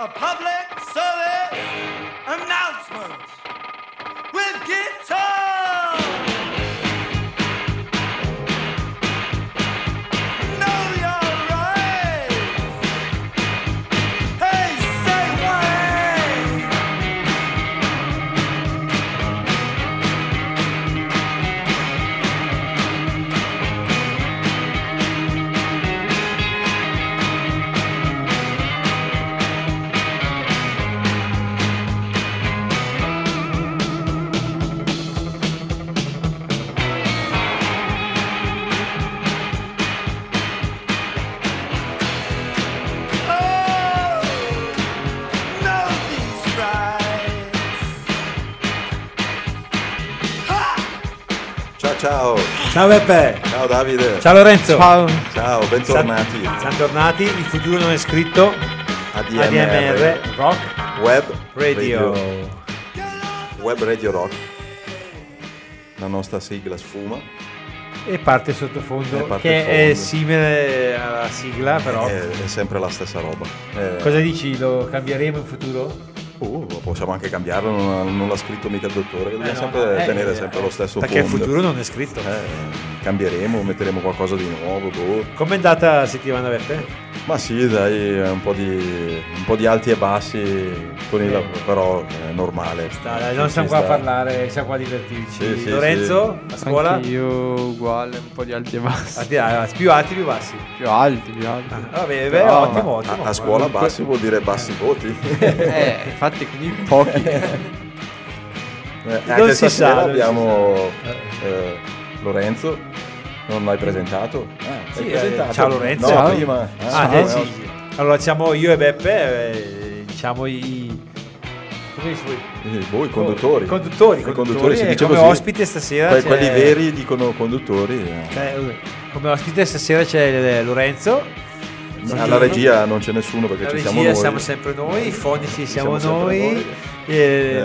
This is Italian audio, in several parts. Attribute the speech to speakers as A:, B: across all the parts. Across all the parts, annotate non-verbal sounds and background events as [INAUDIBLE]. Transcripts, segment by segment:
A: a public service
B: Ciao ciao,
C: Ciao Beppe.
B: ciao Davide.
C: Ciao Lorenzo.
D: Ciao.
B: Ciao, bentornati.
C: Siamo tornati, il futuro non è scritto.
B: ADMR,
C: ADMR Rock
B: Web
C: Radio.
B: Web Radio Rock. La nostra sigla sfuma.
C: E parte sottofondo,
B: E parte
C: che è simile alla sigla, però.
B: È, è sempre la stessa roba. Eh,
C: Cosa dici? Lo cambieremo in futuro?
B: Possiamo anche cambiarlo, non, non l'ha scritto mica il dottore, dobbiamo
C: no,
B: sempre
C: eh,
B: tenere
C: eh,
B: sempre lo stesso
C: Perché il
B: fondo.
C: futuro non è scritto.
B: Eh, cambieremo, metteremo qualcosa di nuovo. boh.
C: Com'è andata la settimana Beppe?
B: Ma sì, dai, un po' di, un po' di alti e bassi con il però è normale.
C: Dai, dai, non siamo qua a
B: sta.
C: parlare, siamo qua a divertirci.
B: Sì, sì,
C: Lorenzo, a scuola?
D: Io uguale, un po' di alti e bassi.
C: Ah, ah, più alti, più bassi.
D: Più alti, più alti.
C: Vabbè, beh,
D: Però-
C: ottimo,
B: A,
C: ottimo.
B: a scuola bassi vuol dire bassi voti.
D: Eh, infatti quindi pochi.
B: Eh,
C: Non
B: anche
C: si
B: stasera abbiamo eh, Lorenzo, non l'hai presentato? Ah,
C: Sì, eh,
B: presentato?
C: ciao Lorenzo.
B: No,
D: Ciao.
B: prima.
C: Ah,
B: Ah,
C: eh, sì. Allora siamo io e Beppe, eh, diciamo i... Come si
B: eh, Voi conduttori.
C: Oh, Conduttori,
B: I
C: conduttori,
B: si dice
C: come
B: così.
C: ospite stasera
B: Que- Quelli veri dicono conduttori. eh.
C: eh, come ospite stasera c'è Lorenzo.
B: Alla regia non c'è nessuno perché
C: La
B: ci siamo noi.
C: siamo sempre noi, i fonici siamo,
B: Siamo
C: noi,
B: noi.
C: eh,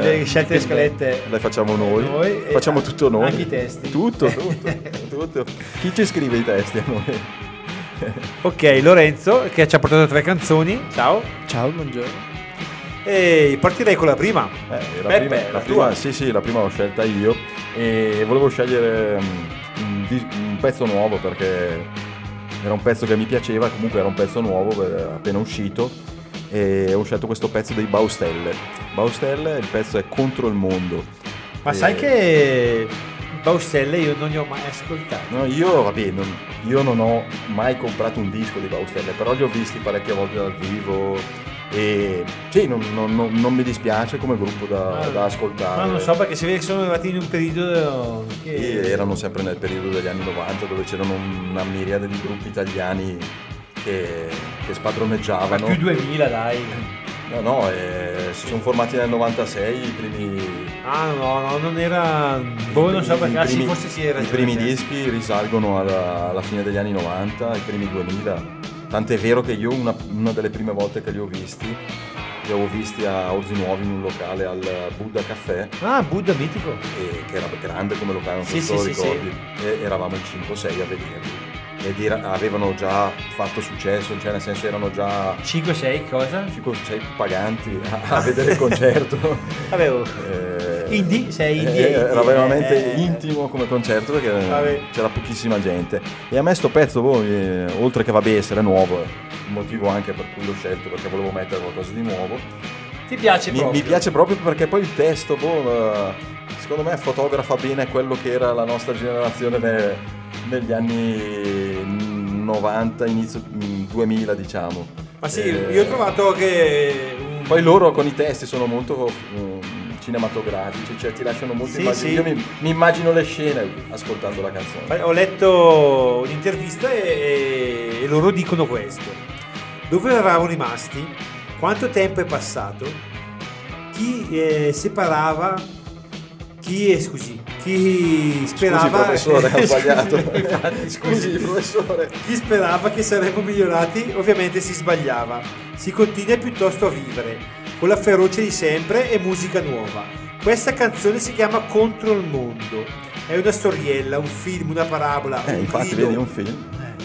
B: Eh,
C: le scelte e scalette
B: Le facciamo noi,
C: Noi, e
B: facciamo tutto noi.
C: anche i testi.
B: Tutto, [LAUGHS] tutto, tutto. Chi ci scrive i testi a noi? [LAUGHS]
C: Ok, Lorenzo che ci ha portato tre canzoni. Ciao.
D: Ciao, buongiorno.
C: E partirei con la prima.
B: Eh, la
C: Beppe,
B: prima,
C: la
B: la
C: tua.
B: prima- sì, sì, la prima l'ho scelta io e volevo scegliere mm, un, un pezzo nuovo perché era un pezzo che mi piaceva, comunque era un pezzo nuovo, eh, appena uscito e ho scelto questo pezzo dei Baustelle. Baustelle, il pezzo è Contro il mondo.
C: Ma
B: E-
C: sai che Baustelle io non ne ho mai ascoltato.
B: No, io, vabbè, non, io non ho mai comprato un disco di Baustelle, però li ho visti parecchie volte dal vivo e sì, non, non- non- non mi dispiace come gruppo da,
C: Ah,
B: da ascoltare.
C: Ma non so perché si vede che sono arrivati in un periodo che
B: E erano sempre nel periodo degli anni 90 dove c'erano una miriade di gruppi italiani che, che spadroneggiavano.
C: più 2000 dai.
B: No, no, eh, si sono formati nel 96 i primi...
C: Ah no, no, non era... Boh, non so perché...
B: i
C: Ah, sì,
B: primi-
C: forse sì era
B: I primi dischi risalgono alla, alla fine degli anni 90, i primi 2000. Tant'è vero che io una, una delle prime volte che li ho visti, li avevo visti a Orzi Nuovi in un locale al Buddha Caffè,
C: Ah, Buddha mitico.
B: e- che era grande come locale, non so
C: Sì,
B: se lo
C: sì, sì,
B: ricordi. E eravamo in 5-6 a vederli. Ed era- avevano già fatto successo, cioè nel senso erano già
C: 5-6 cosa?
B: 5-6 paganti a, a vedere il concerto. [LAUGHS]
C: Avevo...
B: Eh,
C: Indie? Sei indie,
B: eh, Era veramente
C: eh.
B: intimo come concerto perché
C: Vabbè.
B: c'era pochissima gente. E a me sto pezzo, boh, eh, oltre che vabbè essere nuovo, è un motivo anche per cui l'ho scelto perché volevo mettere qualcosa di nuovo.
C: Ti piace
B: Mi,
C: proprio?
B: mi piace proprio perché poi il testo, boh, eh, secondo me fotografa bene quello che era la nostra generazione ne- negli anni 90, inizio mm, 2000 diciamo.
C: Ma sì,
B: Eh,
C: io ho trovato che...
B: Poi loro con i testi sono molto mm, cinematografici, cioè ti lasciano molto
C: Sì,
B: immagini.
C: sì.
B: Io mi, mi immagino le scene ascoltando la canzone.
C: Ho letto un'intervista e, e loro dicono questo. Dove eravamo rimasti? Quanto tempo è passato? Chi eh, separava? Chi, eh, scusi, chi sperava...
B: Scusi professore, ho [LAUGHS] sbagliato. Scusi professore.
C: Chi sperava che saremmo migliorati ovviamente si sbagliava. Si continua piuttosto a vivere, con la ferocia di sempre e musica nuova. Questa canzone si chiama Contro il mondo. È una storiella, un film, una parabola,
B: Eh,
C: un
B: infatti
C: grido,
B: vedi un film.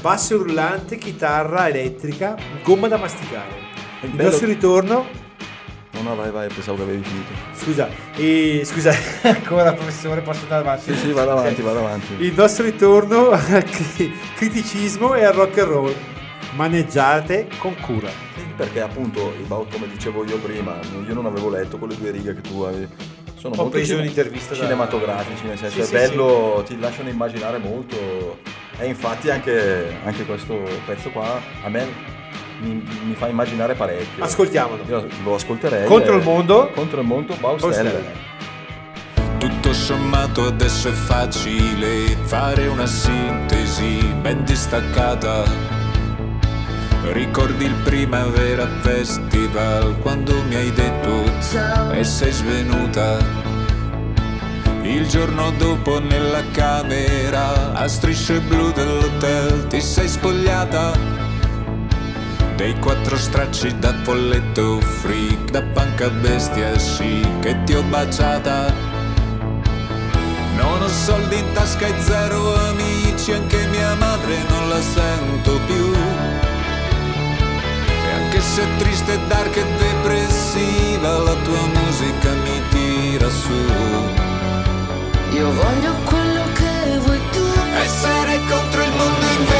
C: basso rullante, chitarra elettrica, gomma da masticare.
B: È
C: Il
B: bello-
C: nostro ritorno,
B: No, no, vai, vai, pensavo che avevi finito.
C: scusa, e, scusa, [LAUGHS] ancora professore, posso andare avanti?
B: Sì, sì, vado avanti, vado avanti.
C: Il nostro ritorno al cri- criticismo e al rock and roll. Maneggiate con cura.
B: Sì, perché appunto, come dicevo io prima, io non avevo letto quelle due righe che tu avevi. Sono
C: Ho
B: molto
C: preso un'intervista da-
B: cinematografici, nel senso
C: Sì,
B: è
C: sì,
B: bello, ti lasciano immaginare molto. E infatti anche, anche questo pezzo qua a me mi, mi fa immaginare parecchio.
C: Ascoltiamolo.
B: Io lo ascolterei.
C: Contro il mondo?
B: Contro il mondo.
C: Baustelle.
E: Tutto sommato adesso è facile fare una sintesi ben distaccata. Ricordi il Primavera Festival quando mi hai detto e sei svenuta. Il giorno dopo nella camera a strisce blu dell'hotel ti sei spogliata. Dei quattro stracci da folletto freak, da panca bestia sì che ti ho baciata. Non ho soldi in tasca e zero amici, anche mia madre non la sento più. Anche se triste, dark e depressiva, la tua musica mi tira su.
F: Io voglio quello che vuoi tu.
E: Essere contro il mondo invece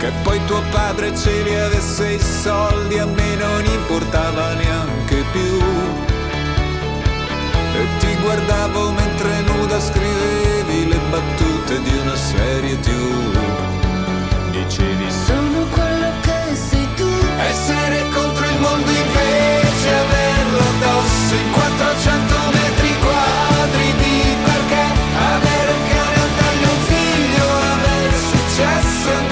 E: Che poi tuo padre ce li avesse i soldi, a me non importava neanche più. E ti guardavo mentre nuda scrivevi le battute di una serie TV. Dicevi
F: Sono quello che sei tu.
E: essere contro il mondo invece averlo addosso in 400 metri quadri di perché avere un cane, un un figlio, avere successo,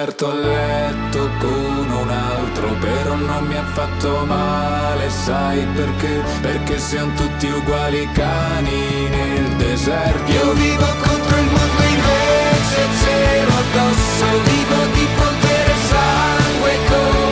E: ti ho scoperto a letto con un altro, però non mi ha fatto male, sai perché? Perché siamo tutti uguali cani nel deserto. Io vivo contro il mondo invece cielo addosso, vivo di polvere e sangue come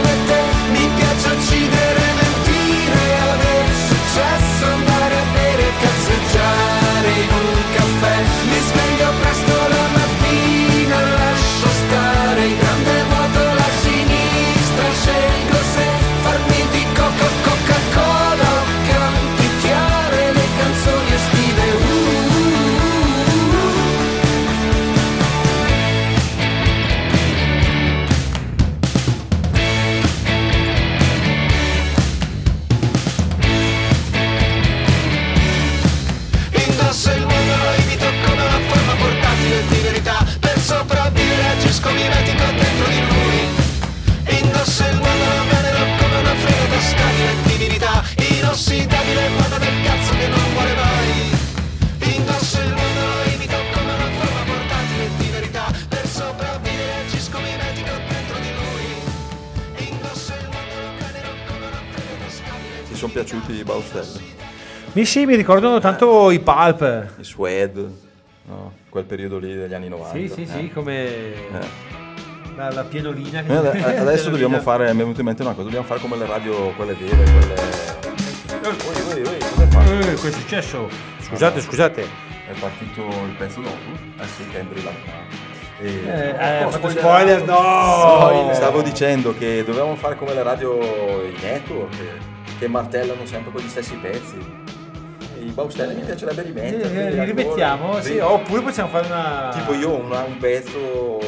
B: sono piaciuti i Baustelle?
C: Mi sì, mi ricordano tanto i Pulp.
B: I Suede. no? Quel periodo lì degli anni 90.
C: Sì, sì, sì,
B: eh.
C: come
B: Eh.
C: la, la pianolina. che- [LAUGHS]
B: Noi ade- Adesso dobbiamo fare, mi è venuto in mente una cosa, dobbiamo fare come le radio, quelle vere, quelle... Ui, ui, ui, cosa?
C: Eh, è successo? Scusate, scusate.
B: È partito il pezzo dopo? Eh sì, Kendrick Lamar. E...
C: Eh, eh,
B: Oh,
C: ho fatto spoiler, no!
B: Stavo dicendo che dovevamo fare come le radio i network, che, martellano sempre con gli stessi pezzi. I Baustelli mi piacerebbe
C: Sì,
B: rimetterli.
C: eh, li
B: ancora.
C: rimettiamo, sì,
B: Sì.
C: oppure possiamo fare una...
B: Tipo io ho una- un pezzo,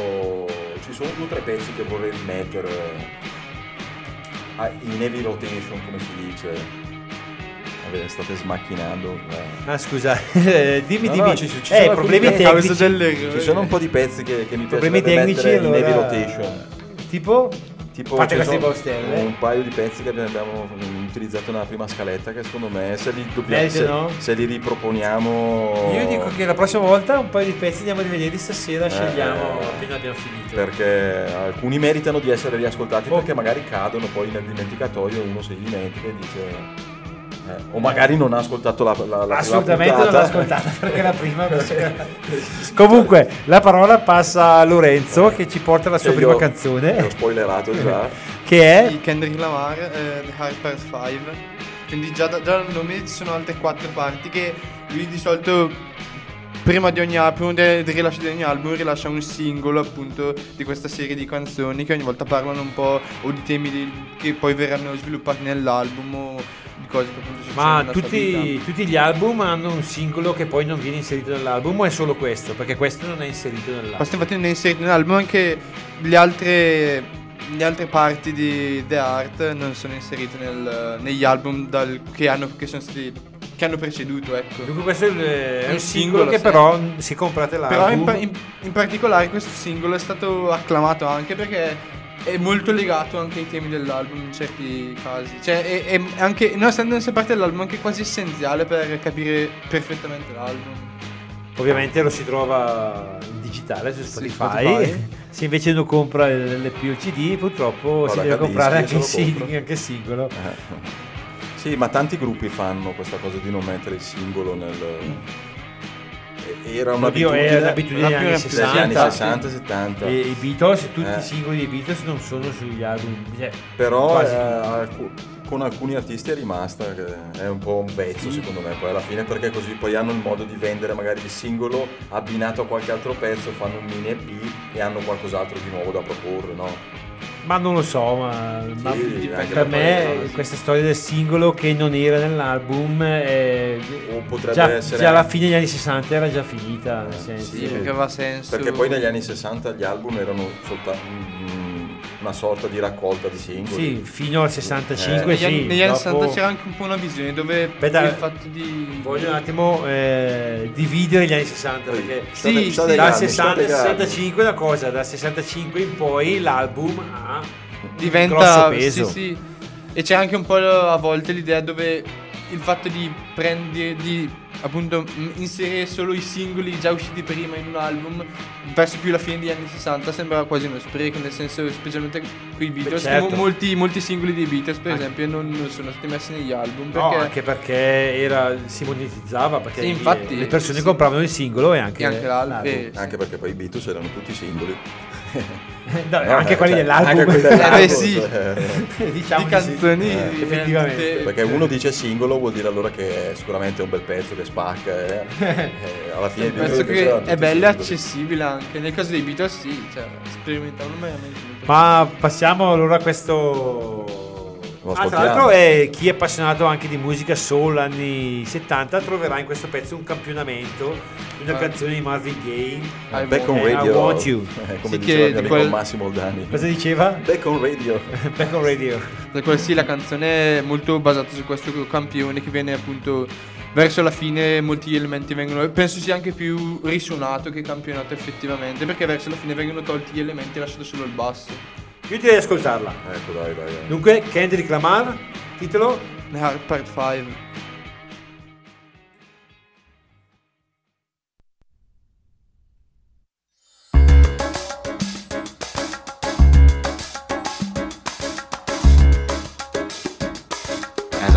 B: ci sono due o tre pezzi che vorrei rimettere ah, in heavy rotation come si dice. Vabbè, state smacchinando. eh.
C: Ah, scusa, [LAUGHS] dimmi,
B: No,
C: dimmi.
B: no, ci- ci
C: eh, problemi tecnici.
D: delle-
B: Ci sono un po' di pezzi che, che mi
C: Problemi
B: piacerebbe
C: tecnici,
B: mettere in heavy
C: allora...
B: rotation.
C: Tipo?
B: Tipo
C: Fate queste
B: sono
C: baustelle.
B: un paio di pezzi che abbiamo utilizzato nella prima scaletta che secondo me se li, dobbiamo, se,
C: Meritano?
B: se li riproponiamo
C: Io dico che la prossima volta un paio di pezzi andiamo a rivedere stasera,
B: Eh,
C: scegliamo
B: eh.
C: appena abbiamo finito.
B: perché alcuni meritano di essere riascoltati perché magari cadono poi nel dimenticatoio uno si dimentica e dice eh, o magari non ha ascoltato la, la, la
C: Assolutamente
B: prima
C: non
B: puntata.
C: ascoltata perché la prima [LAUGHS] [LAUGHS] Comunque, la parola passa a Lorenzo che ci porta la sua
B: Che
C: prima
B: io
C: canzone
B: L'ho spoilerato già. [LAUGHS]
C: che è
D: di Kendrick Lamar, eh, The Harper's Five. Quindi già, da- già dal nome ci sono altre quattro parti che lui di solito prima di ogni album, del rilascio di ogni album, rilascia un singolo appunto di questa serie di canzoni che ogni volta parlano un po' o di temi di- che poi verranno sviluppati nell'album o di cose che appunto succedono
C: Ma tutti, tutti gli album hanno un singolo che poi non viene inserito nell'album o è solo questo? Perché questo non è inserito nell'album.
D: Questo infatti non è inserito nell'album anche le altre, le altre parti di The Art non sono inserite nel- negli album dal- che, hanno, che, sono stati, che hanno preceduto. Ecco.
C: Dunque questo è, il- è un singolo,
D: singolo,
C: che
D: sì.
C: però se comprate l'album
D: Però in, in- in particolare questo singolo è stato acclamato anche perché è molto legato anche ai temi dell'album in certi casi. Cioè è, è anche, nonostante non sia parte dell'album, è anche quasi essenziale per capire perfettamente l'album.
C: Ovviamente lo si trova in digitale su
D: Sì,
C: Spotify.
D: Spotify. [LAUGHS]
C: Se invece uno compra l'LP o il CD, purtroppo si
B: Guarda,
C: deve comprare anche
B: se compro.
C: anche singolo.
B: Eh. Sì, ma tanti gruppi fanno questa cosa di non mettere il singolo nel... Era un'abitudine
C: è l'abitudine degli anni
D: degli
C: 60.
B: degli anni 60 70.
C: E i Beatles, tutti
B: Eh.
C: i singoli dei Beatles non sono sugli album. Cioè,
B: Però eh, con alcuni artisti è rimasta, è un po' un vezzo secondo me poi alla fine perché così poi hanno il modo di vendere magari il singolo abbinato a qualche altro pezzo, fanno un mini EP e hanno qualcos'altro di nuovo da proporre, no?
C: Ma non lo so, ma, ma
B: anche
C: per me
B: sì.
C: questa storia del singolo che non era nell'album è-
B: O potrebbe
C: già,
B: essere-
C: già alla fine degli anni 60 era già finita. Nel senso.
D: Sì, perché aveva senso.
B: Perché poi negli anni 60 gli album erano soltanto una sorta di raccolta di singoli.
C: Sì, fino al 65
B: Eh.
D: negli
C: sì.
D: anni, negli anni
C: dopo-
D: 60 c'era anche un po' una visione dove
C: Aspetta,
D: il fatto di
C: Voglio un attimo eh, dividere gli anni 60
B: Poi,
C: perché
D: sì,
B: state
D: sì,
C: dal
B: calmi,
C: 60
B: state
C: al
B: calmi.
C: 65 è una cosa, dal 65 in poi l'album ha grosso
D: diventa
C: peso.
D: sì, sì. E c'è anche un po' a volte l'idea dove il fatto di prendere di appunto inserire solo i singoli già usciti prima in un album verso più la fine degli anni 60 sembrava quasi uno spreco nel senso specialmente qui i Beatles
C: certo.
D: mo- molti, molti singoli dei Beatles per
C: Anche-
D: esempio non, non sono stati messi negli album
C: No,
D: perché
C: anche perché era, si monetizzava perché
D: Sì, infatti,
C: le persone
D: sì.
C: compravano il singolo e anche,
D: e anche l'album
C: l'album.
D: eh,
B: Anche perché poi i Beatles erano tutti singoli. [LAUGHS] [LAUGHS]
C: No, anche quelli
B: Cioè,
C: dell'album.
B: Anche quelli
D: Eh,
B: dell'album.
D: beh, sì.
B: cioè,
C: diciamo
D: di
C: di sì.
D: canzoni
B: Eh,
C: effettivamente.
B: Perché uno dice singolo vuol dire allora che è sicuramente un bel pezzo che spacca. eh. Eh, alla fine Beatles
D: penso che
B: erano
D: è bello e accessibile anche nel caso dei Beatles sì cioè sperimentavano veramente
C: Ma passiamo allora a questo.
B: Lo
C: Ah, tra l'altro, è chi è appassionato anche di musica soul anni 70 troverà in questo pezzo un campionamento di una
D: Ah.
C: canzone di Marvin Gaye.
D: I
B: Back on
C: want- I
B: Radio.
C: want you.
B: Eh, come
D: Sì,
B: diceva
D: che
B: il mio
D: di
B: amico
D: quel-
B: Massimo Oldani.
C: Cosa diceva?
B: Back on Radio. [LAUGHS]
C: Back on radio.
D: Per quello sì, la canzone è molto basata su questo campione che viene appunto verso la fine molti elementi vengono penso sia anche più risuonato che campionato effettivamente perché verso la fine vengono tolti gli elementi e lasciato solo il basso.
C: Io direi di ascoltarla.
B: Ecco, dai, dai. dai.
C: Dunque, Kendrick Lamar, titolo?
D: Part 5.
G: As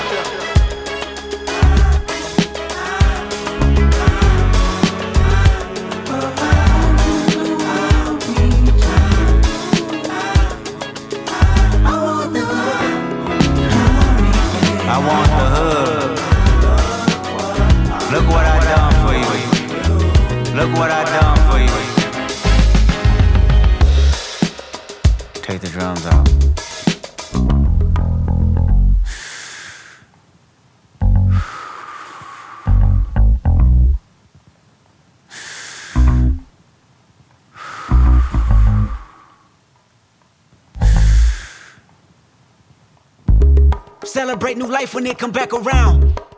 G: Look what I done for you. Take the drums out.
H: Celebrate new life when it come back around.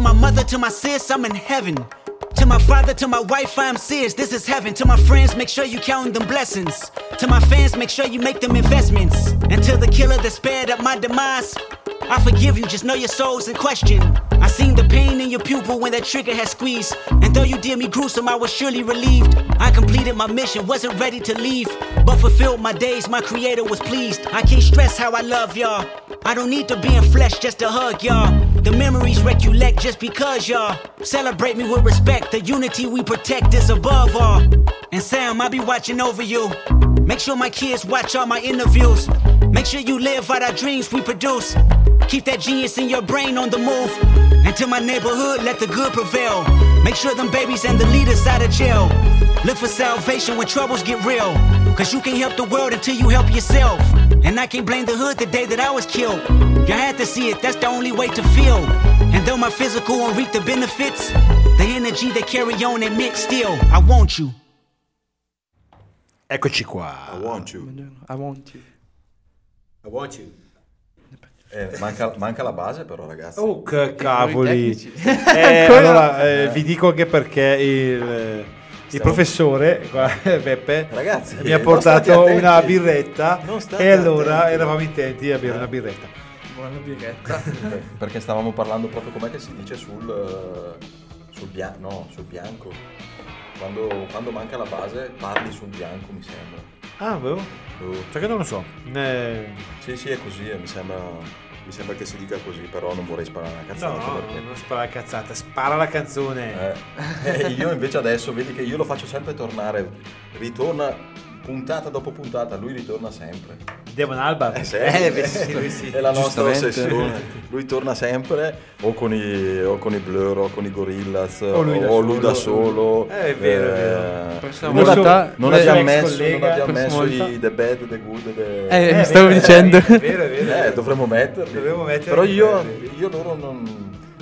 H: To my mother, to my sis, I'm in heaven. To my father, to my wife, I am serious. This is heaven. To my friends, make sure you count them blessings. To my fans, make sure you make them investments. And to the killer that spared up my demise, I forgive you, just know your soul's in question. I seen the pain in your pupil when that trigger had squeezed. And though you did me gruesome, I was surely relieved. I completed my mission, wasn't ready to leave. But fulfilled my days, my creator was pleased. I can't stress how I love y'all. I don't need to be in flesh just to hug y'all. The memories recollect just because y'all celebrate me with respect. The unity we protect is above all. And Sam, I'll be watching over you. Make sure my kids watch all my interviews. Make sure you live out our dreams we produce. Keep that genius in your brain on the move. Until my neighborhood, let the good prevail. Make sure them babies and the leaders out of jail. Look for salvation when troubles get real. Cause you can't help the world until you help yourself. And I can't blame the hood the day that I was killed. You had to see it, that's the only way to feel. And though my physical won't reap the benefits, the energy they carry on admit still, I want you.
C: Eccoci qua.
B: I want you.
D: I want you.
C: I want you.
B: Eh, [LAUGHS] manca, manca la base però ragazzi.
C: Oh, che cavoli. Eh, [LAUGHS] allora, eh, vi dico anche perché il, il professore qua, [LAUGHS] Beppe
B: Ragazzi,
C: mi ha portato una birretta e allora
B: attenti.
C: eravamo intenti a bere una birretta.
D: Buona birretta.
B: Per- [LAUGHS] Perché stavamo parlando proprio com'è che si dice sul, eh, sul bianco. No, sul bianco. Quando, quando manca la base parli sul bianco mi sembra.
C: Ah, avevo?
B: Oh.
C: Cioè che non lo so. Eh,
B: Sì, sì, è così, eh, mi sembra, mi sembra che si dica così, però non vorrei sparare una cazzata.
C: no,
B: perché-
C: non spara la cazzata, spara la canzone.
B: Eh, [LAUGHS] io invece adesso vedi che io lo faccio sempre tornare, ritorna puntata dopo puntata, lui ritorna sempre.
C: Demon Alba?
B: Eh, sempre.
C: Eh, sì, lui sì.
B: È la nostra ossessione. Lui torna sempre o con i, o con i Blur o con i Gorillaz
C: O lui da
B: o lui
C: solo.
B: da solo.
C: Eh, è vero, è vero.
B: Non,
D: volta-
B: abbiamo- non
D: eh,
B: abbiamo messo, non abbiamo messo i The Bad, The Good, The...
D: Eh,
C: Eh,
D: stavo
C: vero,
D: dicendo.
C: È vero, è vero.
B: Eh, dovremmo metterli.
C: Dovremmo metterli.
B: Però io,
C: Eh,
B: io loro non...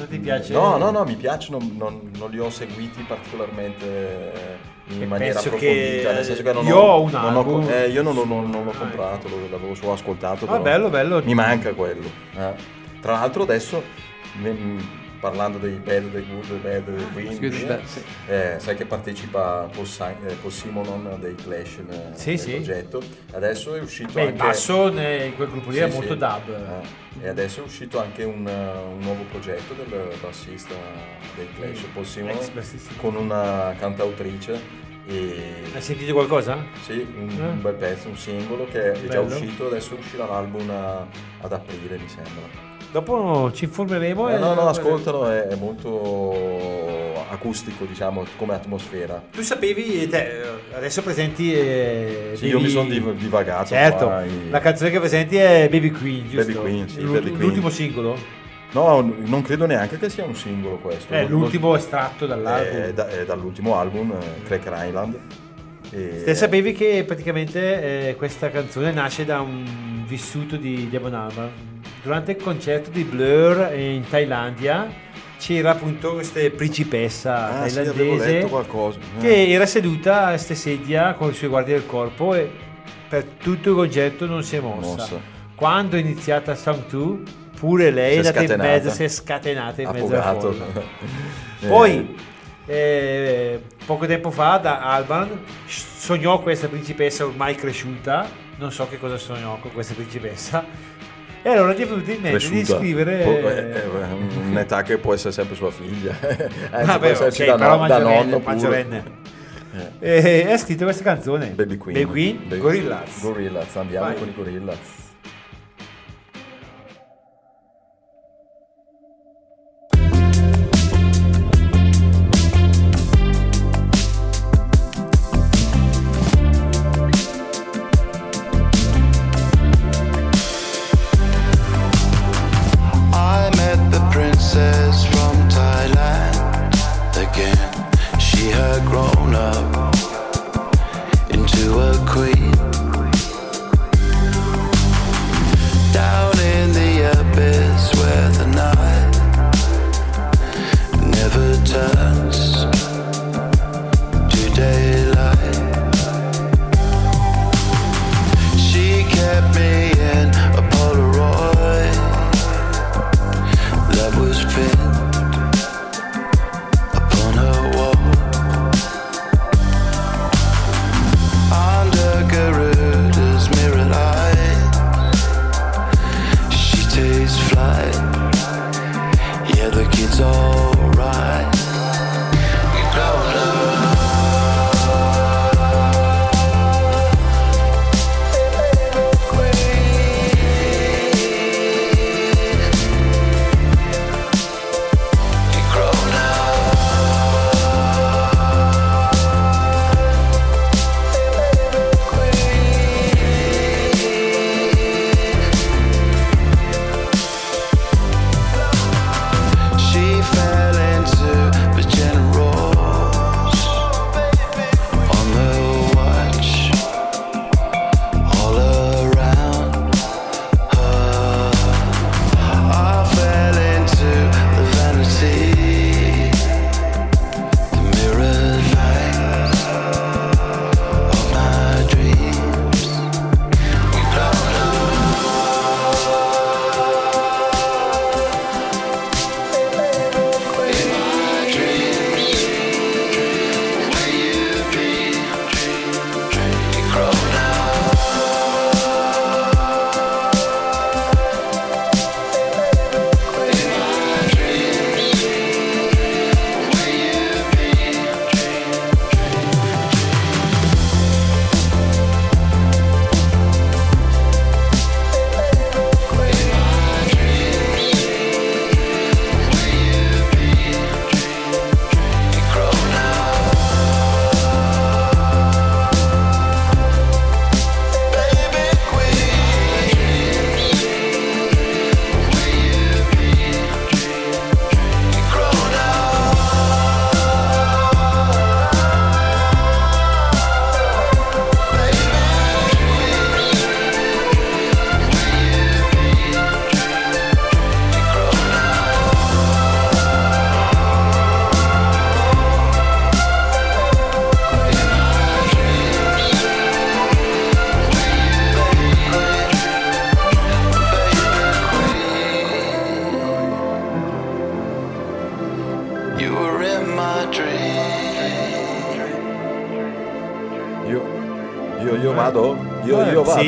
C: Ti piace?
B: No, no, no, mi piacciono, non, non li ho seguiti particolarmente eh, in
C: E
B: maniera approfondita,
C: che
B: nel senso che non
C: io
B: ho,
C: un
B: non ho- eh, io non, l'ho- non- non l'ho
C: Ah,
B: comprato, lo- l'avevo solo ascoltato.
C: Ah, bello, bello.
B: Mi manca quello. eh. Tra l'altro adesso, parlando dei bad, dei good, dei bad, dei queen,
D: Good, bad, sì.
B: eh, sai che partecipa Paul, Si- eh, Paul Simonon dei Clash nel,
C: Sì,
B: nel
C: sì.
B: progetto. Adesso è uscito
C: Beh, il
B: anche...
C: basso ne- in quel gruppo lì è molto dub.
B: Eh, E adesso è uscito anche un, uh, un nuovo progetto del bassista dei Clash, Paul Simon,
C: Ex bassista.
B: con una cantautrice. E
C: Hai sentito qualcosa?
B: sì, un,
C: Eh?
B: un bel pezzo, un singolo che è già
C: Bello.
B: uscito, adesso uscirà l'album a- ad aprile mi sembra.
C: Dopo ci informeremo.
B: Eh,
C: e-
B: no, no, ascoltalo, è, è molto acustico diciamo come atmosfera.
C: Tu sapevi, te, adesso presenti... eh,
B: Sì, io mi
C: Baby-
B: sono div- divagato
C: Certo,
B: qua, i-
C: la canzone che presenti è Baby Queen, giusto?
B: Baby Queen, sì,
C: L'ult-
B: Baby Queen.
C: L'ultimo singolo?
B: No, non credo neanche che sia un singolo questo.
C: È
B: Lo-
C: l'ultimo estratto dall'album.
B: È, da- è dall'ultimo album, eh, Cracker Island. E-
C: Te sapevi che praticamente eh, questa canzone nasce da un vissuto di Devon Alba. Durante il concerto di Blur in Thailandia c'era appunto questa principessa
B: Ah, sì,
C: thailandese
B: qualcosa. Eh.
C: che era seduta a questa sedia con i suoi guardie del corpo e per tutto il concerto non si è mossa.
B: Mossa.
C: Quando è iniziata Song 2 pure lei
B: Si
C: è andata in
B: scatenata.
C: mezzo, si è scatenata in mezzo alla
B: Appogato.
C: folla. [LAUGHS]
B: Eh,
C: Poi, eh, poco tempo fa, da Alban sognò questa principessa ormai cresciuta. Non so che cosa sognò con questa principessa. E allora gli è venuto in mente di scrivere.
B: Po- eh, eh, un'età che può essere sempre sua figlia. Anzi, [LAUGHS]
C: Vabbè,
B: può esserci
C: ok,
B: da,
C: però
B: no- da nonno
C: maggiorenne.
B: Eh.
C: E ha scritto questa canzone.
B: Baby Queen.
C: Baby Queen,
B: Baby-
C: Gorillaz.
B: Gorillaz, andiamo
C: Vai.
B: con i Gorillaz.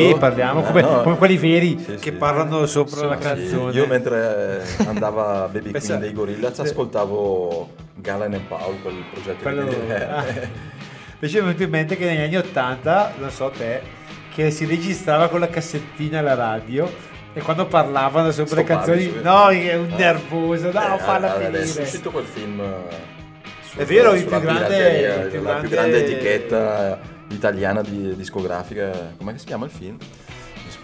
C: Sì, parliamo
B: Eh,
C: come,
B: no.
C: come quelli veri
B: Sì,
C: che
B: sì.
C: parlano sopra la canzone.
B: Io mentre andava [LAUGHS] Baby Queen dei Gorillaz ascoltavo Galen and Paul, quel progetto
C: Quello-
B: di eh,
C: ah. Invece mi è venuto in mente che negli anni 80, non so te, che si registrava con la cassettina alla radio e quando parlavano sopra le canzoni, no, è un
B: Eh.
C: nervoso, no,
B: Eh,
C: falla
B: è
C: finire.
B: uscito quel film eh,
C: È vero, il
B: sulla
C: più grande- il più
B: la
C: grande-
B: più grande etichetta italiana di discografica come si chiama il film?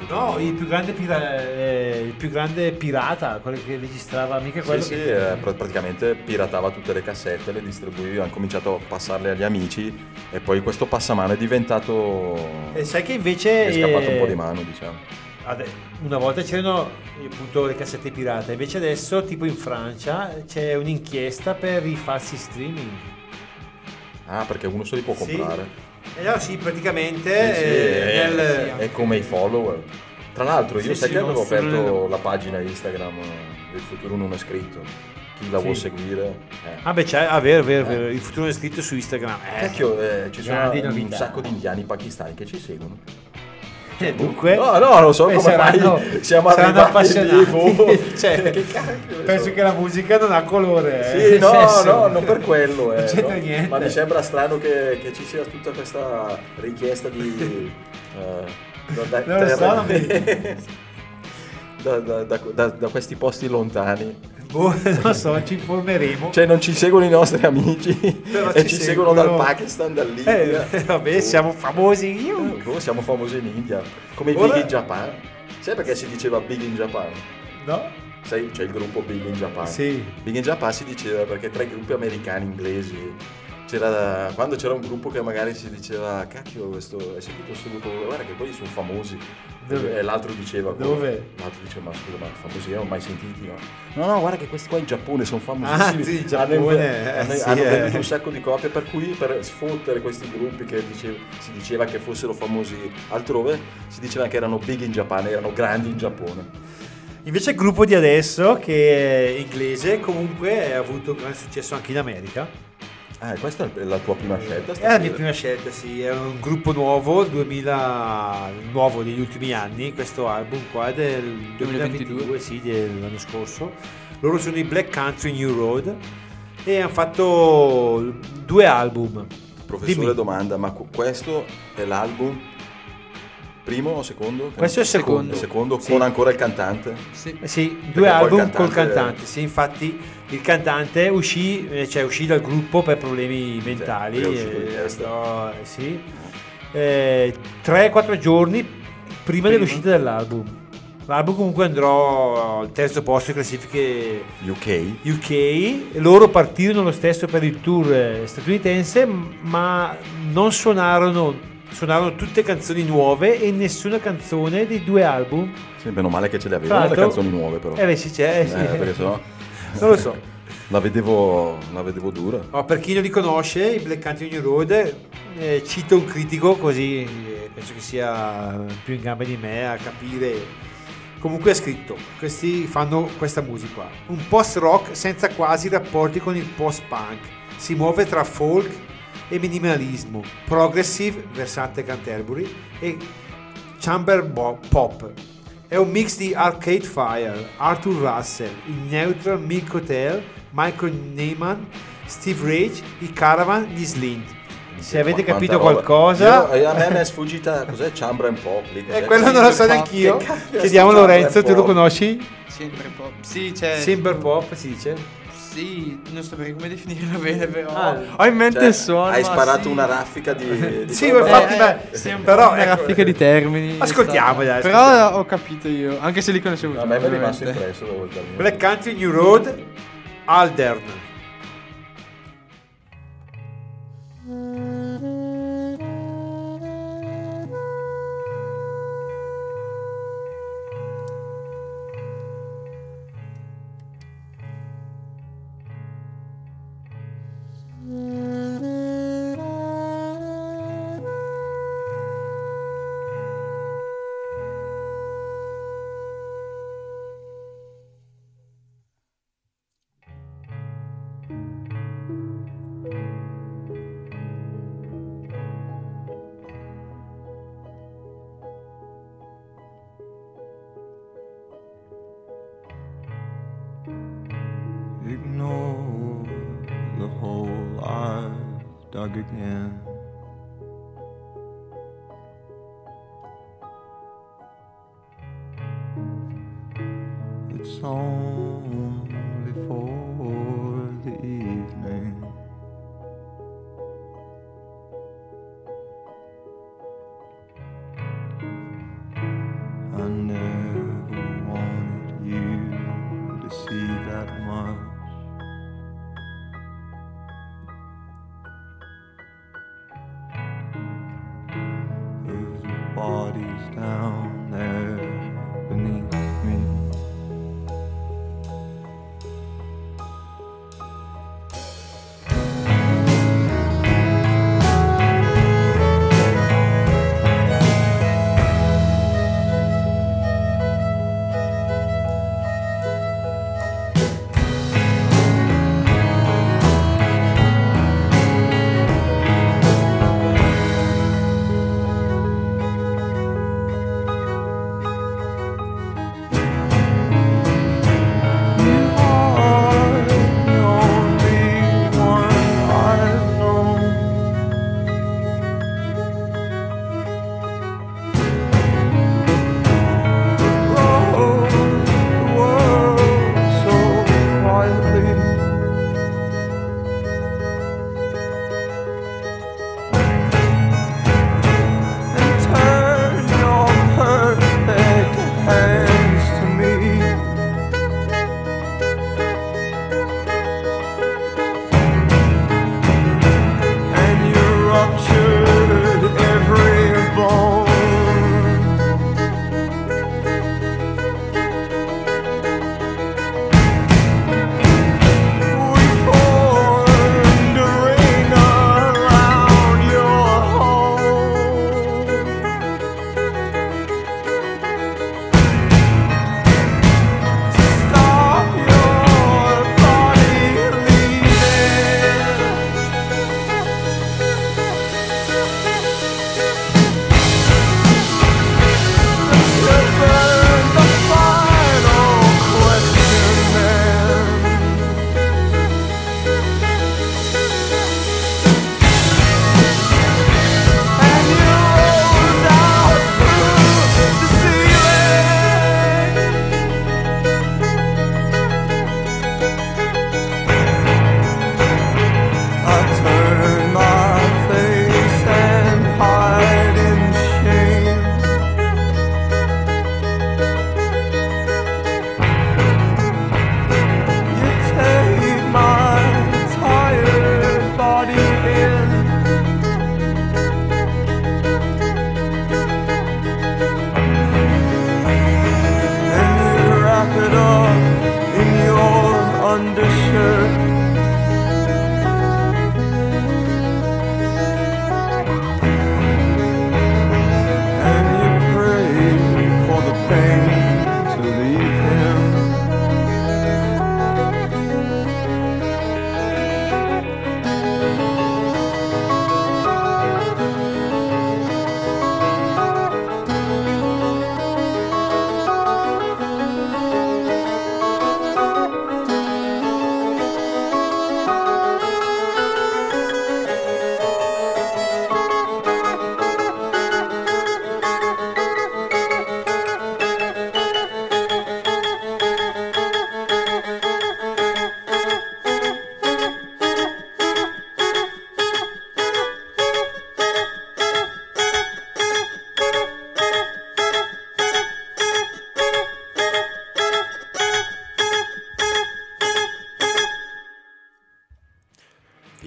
C: No,
B: il
C: più grande, pira- eh, il più grande pirata, quello che registrava mica quello
B: Sì, sì,
C: che...
B: eh, pra- praticamente piratava tutte le cassette, le distribuiva, hanno cominciato a passarle agli amici e poi questo passamano è diventato...
C: E sai che invece...
B: è scappato un
C: eh,
B: po' di mano, diciamo.
C: Ade- Una volta c'erano eh, appunto le cassette pirata, invece adesso tipo in Francia c'è un'inchiesta per i falsi streaming.
B: Ah, perché uno se li può
C: Sì. E allora sì, praticamente
B: Sì, sì,
C: eh,
B: è,
C: nel-
B: è come i follower. Tra l'altro io
C: Sì,
B: sai
C: sì,
B: che
C: non
B: avevo aperto
C: nel-
B: la pagina Instagram eh, del futuro non è scritto. Chi la
C: Sì.
B: vuol seguire? Eh.
C: Ah beh c'è, ah, vero, vero, vero, il futuro è scritto su Instagram. Eh,
B: Cacchio, eh, ci sono un sacco di indiani pakistani che ci seguono.
C: Eh, dunque...
B: No, no, non so come
C: saranno-
B: mai siamo
C: saranno appassionati.
B: boh. [LAUGHS]
C: Cioè,
B: Che cacchio ne
C: penso
B: so.
C: che la musica non ha colore. eh,
B: Sì, no,
C: senso-
B: no, non per quello, eh, no. ma mi sembra strano che, che ci sia tutta questa richiesta di... [LAUGHS]
C: lo
B: da, [LAUGHS] da- da- da- da questi posti lontani.
C: Boh, [LAUGHS] non so, ci informeremo.
B: Cioè non ci seguono i nostri amici
C: Però [LAUGHS]
B: e
C: ci
B: ci, seguono dal
C: seguono-
B: Pakistan, dall'India.
C: Eh, vabbè,
B: Boh.
C: siamo famosi.
B: Eh,
C: Io.
B: boh, siamo famosi in India, come i
C: Ora-
B: Big in Japan. Sai perché si diceva Big in Japan?
C: No?
B: Sai, c'è il gruppo Big in Japan.
C: Sì.
B: Big in Japan si diceva perché tra i gruppi americani, inglesi, c'era quando c'era un gruppo che magari si diceva cacchio questo hai sentito questo gruppo guarda che quelli sono famosi
C: Dove?
B: e l'altro diceva
C: Dove?
B: l'altro diceva ma scusa ma famosi io non ho mai sentiti no no no guarda che questi qua in Giappone sono
C: Ah,
B: famosissimi
C: sì, in
B: hanno,
C: Giappone, eh,
B: hanno-
C: sì,
B: hanno
C: eh.
B: venduto un sacco di copie per cui per sfottere questi gruppi che dice- si diceva che fossero famosi altrove si diceva che erano big in Giappone erano grandi in Giappone
C: Invece il gruppo di adesso, che è inglese, comunque ha avuto grande successo anche in America.
B: Ah questa è la tua prima scelta
C: È la mia prima scelta, sì, è un gruppo nuovo, 2000, nuovo degli ultimi anni, questo album qua è del 2022,
D: 2022,
C: sì, dell'anno scorso. Loro sono i Black Country New Road e hanno fatto due album.
B: Professore
C: Dimmi.
B: domanda, ma qu- questo è l'album primo o secondo?
C: Questo è il secondo.
B: Il secondo
C: Sì.
B: con ancora il cantante?
D: Sì.
C: Sì, due album
B: cantante-
C: col cantante, sì, infatti il cantante uscì, eh, cioè uscì dal gruppo per problemi mentali,
B: di
C: eh, no, sì. Eh, 3-4 giorni prima dell'uscita dell'album. L'album comunque andrò al terzo posto in classifiche
B: UK?
C: UK loro partirono lo stesso per il tour eh, statunitense ma non suonarono suonarono tutte canzoni nuove e nessuna canzone dei due album
B: Sì, meno male che ce le avevano le canzoni nuove però.
C: eh beh sì c'è eh, sì.
B: Eh, perché sennò [LAUGHS]
C: non lo so
B: la vedevo, la vedevo dura.
C: Oh, per chi non li conosce i Black Country New Road eh, cito un critico così eh, penso che sia più in gamba di me a capire comunque ha scritto questi fanno questa musica un post rock senza quasi rapporti con il post punk si muove tra folk e minimalismo progressive versante Canterbury e chamber pop è un mix di Arcade Fire, Arthur Russell, il Neutral Milk Hotel, Michael Neyman, Steve Rage, i Caravan, gli Slint. Se avete
B: Quanta
C: capito
B: roba.
C: qualcosa,
B: Io- a me mi è sfuggita, cos'è Chambra and Pop? lì,
C: e
B: cos'è?
C: quello non lo so neanch'io. Chiediamo a Lorenzo,
B: Chamber
C: tu lo conosci?
D: Sempre pop. Sì, c'è.
C: Simber Pop si dice?
D: Sì, non saprei come definirlo bene, però.
C: Ah,
D: Ho in mente
B: Cioè,
D: il suono.
B: hai sparato
D: sì.
B: una raffica di... di [LAUGHS]
C: Sì, infatti,
D: Eh,
C: beh,
D: po'
C: però
D: una
C: ecco,
D: raffica di termini.
C: Ascoltiamo, dai,
D: Però
C: ascoltiamo.
D: ho capito io, anche se li conoscevo già.
B: A me mi è rimasto impresso.
C: Black Country New Road, Aldern.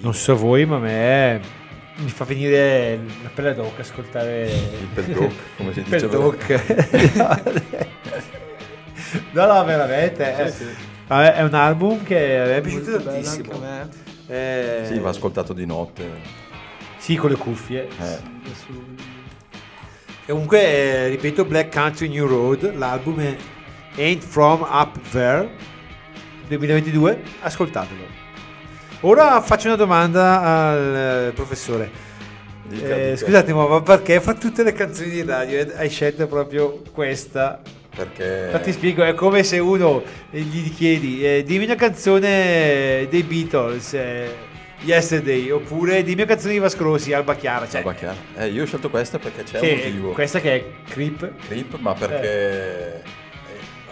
C: Non so voi, ma a me mi fa venire la pelle d'oca ascoltare
B: Il peldoc, come si
C: il
B: diceva.
C: peldoc. [LAUGHS] no, no, veramente. eh. Vabbè, È un album che me è piaciuto
D: Molto
C: tantissimo.
D: anche a me.
C: Eh,
B: Sì, va ascoltato di notte.
C: sì, con le cuffie.
B: Eh.
C: Comunque, eh, ripeto, Black Country New Road, l'album è Ain't From Up There 2022, ascoltatelo. Ora faccio una domanda al eh, professore. Eh, scusate, ma perché fra tutte le canzoni di radio eh, hai scelto proprio questa?
B: Perché
C: Infatti spiego, è come se uno eh, gli chiedi, eh, dimmi una canzone dei Beatles, eh, Yesterday oppure dimmi canzoni di Vasco Rossi Alba Chiara cioè,
B: Alba Chiara. Eh, io ho scelto questa perché c'è
C: che-
B: un motivo.
C: questa che è Creep
B: Creep, ma perché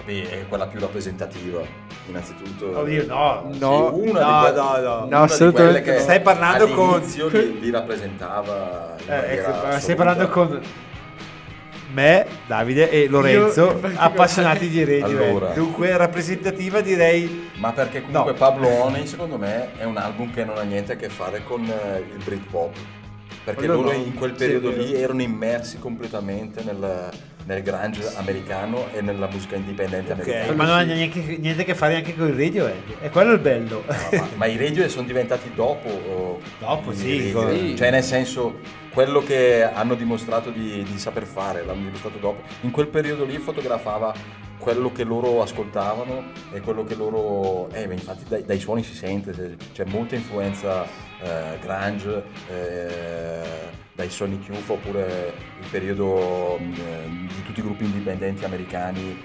B: eh, vabbè, è quella più rappresentativa, innanzitutto.
C: Oddio, no.
B: Sì,
D: No,
B: una
C: no,
B: di que-
C: no, no.
D: No, assolutamente
B: che
C: Stai parlando con-
B: li, li rappresentava
C: Eh, ecco,
B: assoluta.
C: stai parlando con me, Davide e Lorenzo, [LAUGHS]
D: Io,
C: appassionati di Radiohead.
B: Allora.
C: Dunque, rappresentativa direi
B: Ma perché comunque
C: No.
B: Pablo Honey secondo me è un album che non ha niente a che fare con eh, il Britpop. Perché
C: Quello
B: loro
C: no.
B: in quel
C: Sì,
B: periodo
C: vero.
B: lì erano immersi completamente nel, nel grunge americano e nella musica indipendente
C: Ok,
B: americana.
C: ma non ha neanche, niente a che fare anche con il Radiohead. E quello è il bello.
B: No, ma, ma i radio sono diventati dopo.
C: Dopo,
B: i
C: sì, con-
B: Cioè, nel senso, quello che hanno dimostrato di, di saper fare, l'hanno dimostrato dopo. In quel periodo lì fotografava quello che loro ascoltavano e quello che loro. Eh, infatti dai, dai suoni si sente, se- c'è molta influenza eh, grunge. eh, dai Sonic Youth oppure il periodo mh, eh, di tutti i gruppi indipendenti americani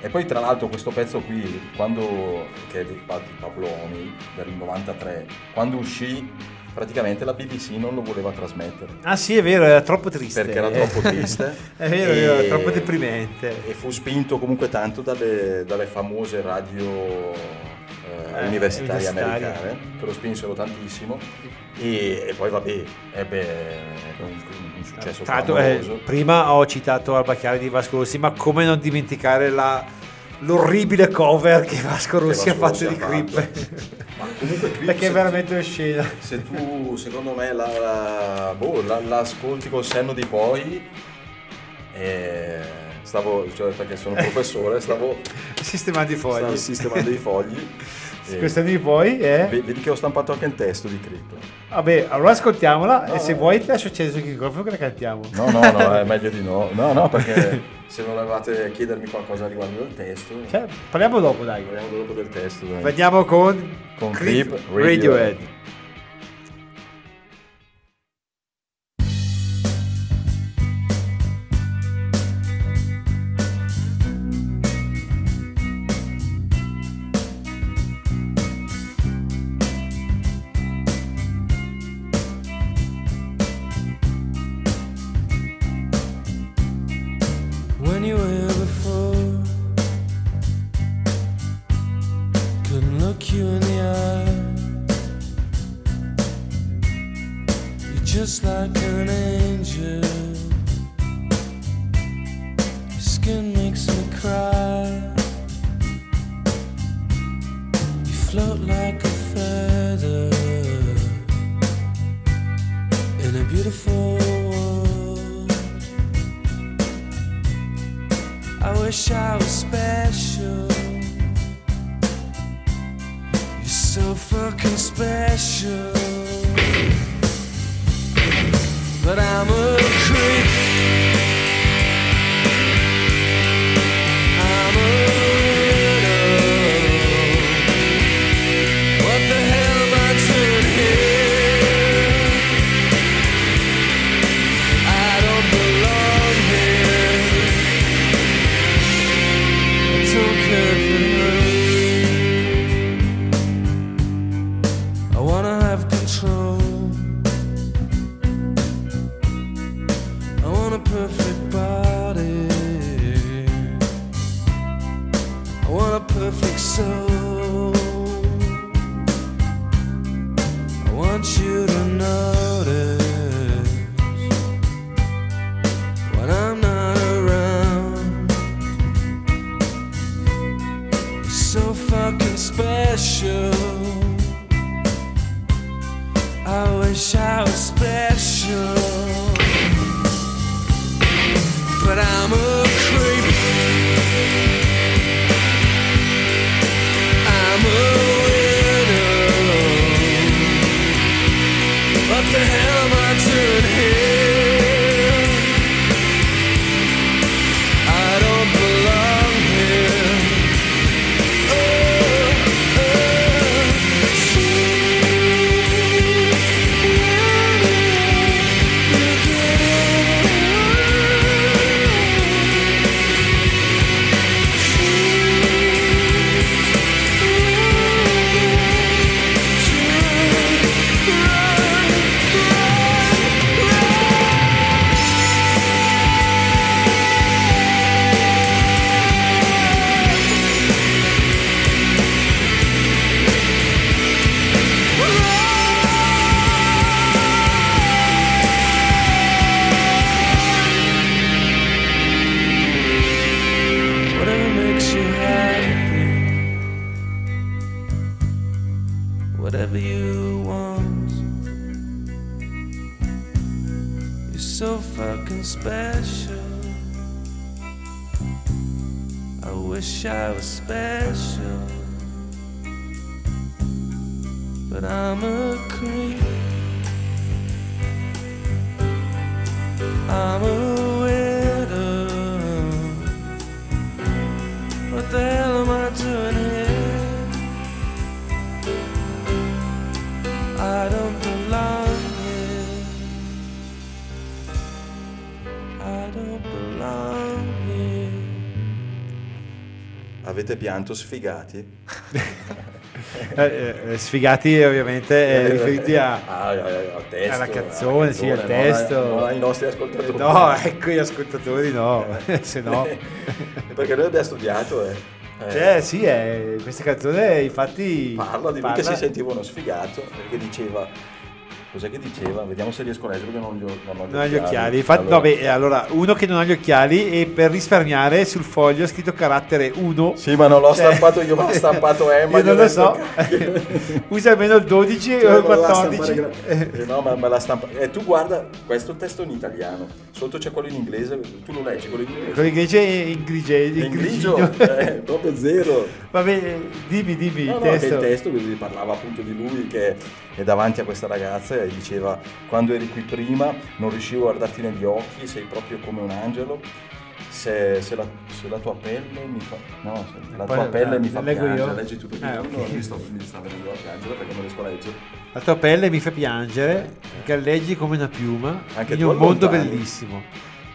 B: e poi tra l'altro questo pezzo qui, quando, che è di, Pa- di Pablo Honey, del 93, quando uscì praticamente la BBC non lo voleva trasmettere.
C: Ah sì, è vero, era troppo triste.
B: Perché era troppo [LAUGHS] triste.
C: è vero,
B: E-
C: è troppo deprimente.
B: E fu spinto comunque tanto dalle, dalle famose radio eh,
C: Eh,
B: universitarie
C: universitarie.
B: americane, che lo spinsero tantissimo. E, e poi vabbè, ebbe un, un successo
C: l'altro, eh, prima ho citato Alba Chiara di Vasco Rossi, ma come non dimenticare la- l'orribile cover che Vasco Rossi ha fatto di Creep.
B: Ma comunque Creep
C: Perché è veramente oscena.
B: Se tu, secondo me, la, la, boh, la, la ascolti col senno di poi, eh, stavo, cioè, perché sono professore, stavo, [LAUGHS]
C: Sistemando i fogli.
B: stavo sistemando i fogli. [LAUGHS] e
C: Questo di poi è...
B: ve- Vedi che ho stampato anche il testo di Creep.
C: Vabbè, allora ascoltiamola e se
B: no.
C: vuoi ti lascio acceso il microfono che la cantiamo.
B: No, no, no, è [LAUGHS] meglio di no. No, no, perché [LAUGHS] se volevate chiedermi qualcosa riguardo del testo,
C: Cioè, parliamo dopo, dai.
B: parliamo dopo del testo. dai.
C: Andiamo con,
B: Con
C: Creep, Radiohead.
B: Radiohead.
I: But I'm a creep. I'm a widow. What the hell am I doing here? I don't belong here. I don't belong here.
B: Avete pianto sfigati? [LAUGHS]
C: Eh, eh, sfigati ovviamente eh, riferiti a,
B: Ah, testo,
C: alla canzone, sì, al testo.
B: non ai nostri ascoltatori.
C: No, ecco gli ascoltatori no, se no. [LAUGHS]
B: Perché noi abbiamo studiato, eh. Eh,
C: Cioè, sì, eh, questa canzone infatti
B: parla di lui che
C: parla-
B: si sentiva uno sfigato, perché diceva... Cos'è che diceva? Vediamo se riesco a leggere perché non, gli ho- non ho gli
C: Non ha gli occhiali. Infatti,
B: Allora-
C: no, beh, allora, uno che non ha gli occhiali e per risparmiare sul foglio ha scritto carattere 1.
B: Sì, ma non l'ho
C: Cioè-
B: stampato io, ma l'ha [LAUGHS] stampato Emma.
C: Io non lo so. [LAUGHS] Usa almeno il 12 o
B: Cioè,
C: il
B: ma la
C: 14.
B: stampare gra- [LAUGHS] Eh, no, ma me la stampa. E tu guarda, questo testo in italiano, sotto c'è quello in inglese, tu lo leggi quello in inglese.
C: Quello invece è in grigie, in
B: in grigio, eh, proprio zero.
C: Vabbè, dimmi, dimmi
B: No,
C: il
B: no, che
C: testo.
B: il testo che parlava appunto di lui che è davanti a questa ragazza e diceva quando eri qui prima non riuscivo a guardarti negli occhi, sei proprio come un angelo. Se, se la, se la tua pelle mi fa no, se la tua pelle
C: eh,
B: mi fa
C: leggo io?
B: piangere, leggi tu perché
C: Eh,
B: io
C: ok.
B: non mi sto, mi sta venendo a piangere perché non riesco a leggere.
C: La tua pelle mi fa piangere, galleggi come una piuma
B: Anche
C: in un mondo
B: allontani.
C: bellissimo.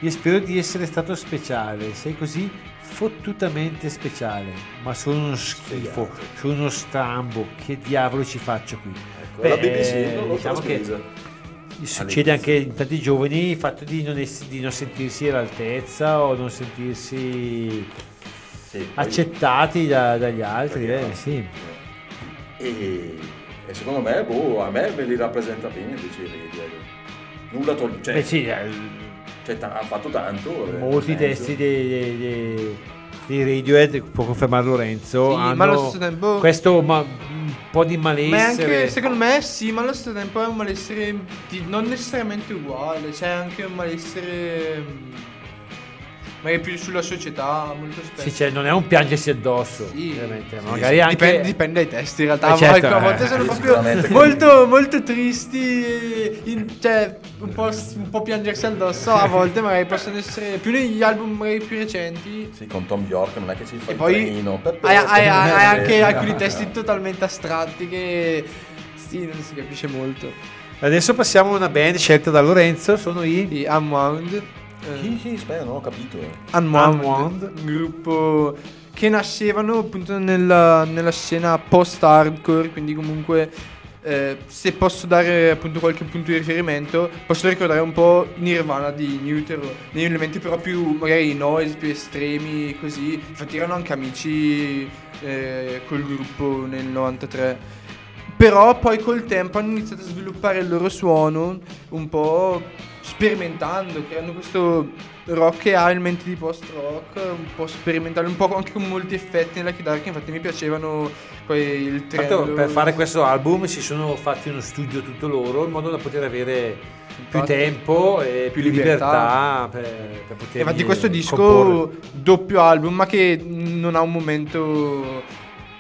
C: Io spero di essere stato speciale, sei così fottutamente speciale, ma sono uno schifo, sono uno strambo, che diavolo ci faccio qui?
B: Ecco, la BBC non lo
C: diciamo che succede anche in tanti giovani il fatto di non, ess- di non sentirsi all'altezza o non sentirsi
B: Sì,
C: accettati da- dagli altri, eh,
B: no?
C: sì.
B: E, e secondo me, boh, a me me li rappresenta bene invece. Nulla toglie, cioè,
C: Beh, sì, eh,
B: cioè, ha fatto tanto. eh,
C: molti testi dei, dei, dei- dei Radiohead, può confermare Lorenzo,
D: Sì, ma allo stesso tempo-
C: questo ma- un po' di malessere.
D: Ma anche, secondo me sì, ma allo stesso tempo è un malessere di- non necessariamente uguale, c'è anche un malessere mm, magari più sulla società, molto spesso.
C: Sì, cioè, non è un piangersi addosso,
D: Sì.
C: ovviamente,
D: Sì,
C: magari
D: sì,
C: anche...
D: dipende, dipende dai testi in realtà,
C: Eh,
D: a
C: certo,
D: volte- a volte
C: eh,
D: sono proprio molto, molto tristi, in- cioè un po', un po' piangersi addosso, a volte magari possono essere più negli album magari più recenti.
B: Sì, con Tom York non è che ci fa
D: E
B: il
D: poi
B: trenino. per-
D: hai, hai- hai- hai anche
B: Eh,
D: alcuni
B: no.
D: testi totalmente astratti che sì, non si capisce molto.
C: Adesso passiamo a una band scelta da Lorenzo, sono i...
D: Di Unwound.
B: Sì, sì, aspetta, non ho capito.
D: Unwound,
C: Unwound.
D: un gruppo che nascevano appunto nella, nella scena post-hardcore, quindi comunque eh, se posso dare appunto qualche punto di riferimento, posso ricordare un po' Nirvana di Newtero, negli elementi però più magari noise, più estremi, così. Infatti erano anche amici eh, col gruppo nel 93. Però poi col tempo hanno iniziato a sviluppare il loro suono un po' sperimentando, creando questo rock che ha elementi di post rock, un po' sperimentale, un po' anche con molti effetti nella chitarra che infatti mi piacevano poi il tremolo.
C: per fare questo album si sono fatti uno studio tutto loro in modo da poter avere più tempo e più,
D: più
C: libertà, per, per poter
D: infatti questo disco
C: comporre.
D: doppio album ma che non ha un momento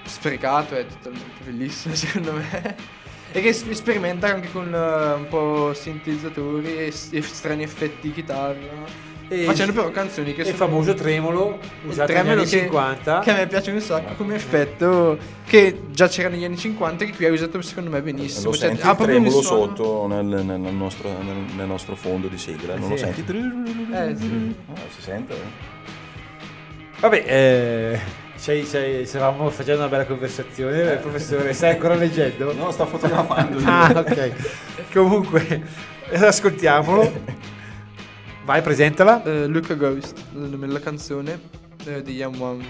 D: sprecato, è totalmente bellissimo [LAUGHS] secondo me. E che sperimenta anche con eh, un po' sintetizzatori e, e strani effetti di chitarra.
C: E
D: Facendo
C: il-
D: però canzoni che
C: il
D: sono
C: famoso tremolo
D: il
C: usato
D: tremolo
C: negli anni 50
D: che a me piace un sacco come effetto che già c'era negli anni 50 che qui ha usato secondo me benissimo
B: Lo
D: Cioè,
B: senti
D: ha
B: il tremolo
D: suono-
B: sotto nel, nel- nostro, nel- nel nostro fondo di sigla? Non lo
C: Sì.
B: senti?
D: Eh, sì.
B: Ah, si sente? eh?
C: vabbè eh, sei- sei- stavamo facendo una bella conversazione professore stai ancora leggendo?
B: No, sto fotografando.
C: ah ok comunque ascoltiamolo vai presentala
D: Eh, Luca Ghost della canzone eh, di Young One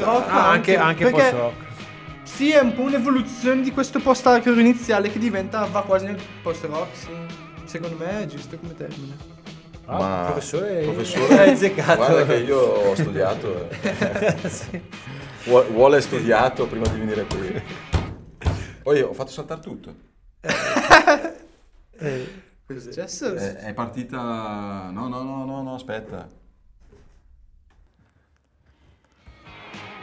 D: Rock
C: Ah, anche, anche
D: perché
C: post rock.
D: Sì, è un po' un'evoluzione di questo post hardcore iniziale che diventa va quasi nel post rock, sì. Secondo me è giusto come termine.
C: Ah,
B: Ma
C: professore,
B: professore, [LAUGHS]
C: hai azzeccato.
B: guarda che io ho studiato. eh. [LAUGHS] Vuole- Vuole studiato prima di venire qui. Poi ho fatto saltare tutto. [LAUGHS]
D: È successo?
B: È, è partita. No, no, no, no, no, aspetta.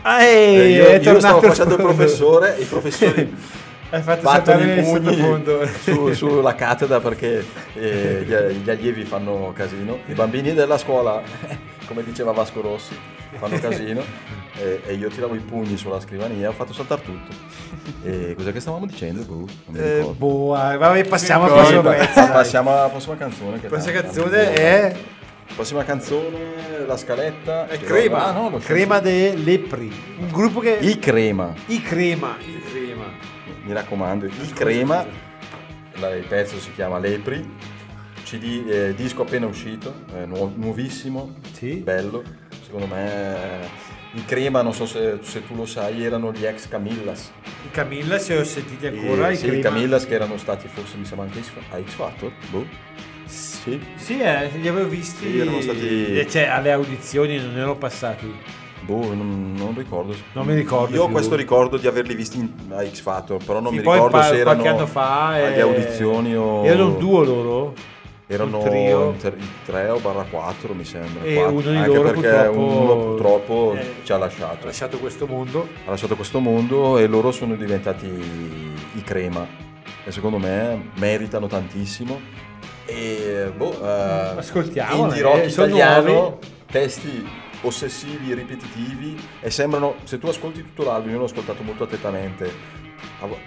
C: Ah,
B: Eh, io,
C: è
B: io stavo facendo il professore e i professori [LAUGHS]
C: Hai fatto
B: battono i
C: il
B: pugni su- sulla cattedra perché eh, gli, gli allievi fanno casino. I bambini della scuola, [LAUGHS] come diceva Vasco Rossi, fanno casino e, e io tiravo i pugni sulla scrivania, ho fatto saltare tutto. E cos'è che stavamo dicendo? Boh,
C: Eh, boh, vabbè, passiamo
B: alla prossima canzone. Che
C: Questa
B: tanto-
C: canzone è
B: Prossima canzone, la scaletta.
C: È Crema,
B: Ah, no, lo
C: Crema de Lepri, un gruppo che...
B: I Crema.
C: I Crema, I Crema.
B: mi raccomando, il crema, la- il pezzo si chiama Lepri, CD, eh, disco appena uscito, eh, nuo- nuovissimo,
C: Sì.
B: bello, secondo me eh, i crema, non so se, se tu lo sai, erano gli ex Camillas.
C: I Camilla se ho sentiti ancora,
B: Eh,
C: i
B: sì, i
C: Crema.
B: Camillas che erano stati forse mi sembra anche a X Factor, boh. Sì.
C: Sì, eh, li avevo visti.
B: Sì, erano stati-
C: Cioè, alle audizioni non erano passati.
B: Boh, non, non ricordo.
C: Non mi ricordo
B: Io ho questo ricordo di averli visti in- a X Factor, però non
C: Sì,
B: mi ricordo
C: pa-
B: se erano
C: qualche anno fa
B: alle
C: eh,
B: audizioni o...
C: Erano duo loro.
B: Erano in tre- in 3 o barra 4 mi sembra.
C: E
B: quattro,
C: uno di
B: anche
C: loro
B: perché
C: purtroppo,
B: uno purtroppo
C: eh,
B: ci ha
C: Ha
B: lasciato.
C: lasciato questo mondo.
B: Ha lasciato questo mondo e loro sono diventati i crema. E secondo me meritano tantissimo. E boh, eh,
C: Ascoltiamole,
B: indie rock
C: eh,
B: italiano, testi ossessivi, ripetitivi e sembrano, se tu ascolti tutto l'album, io l'ho ascoltato molto attentamente,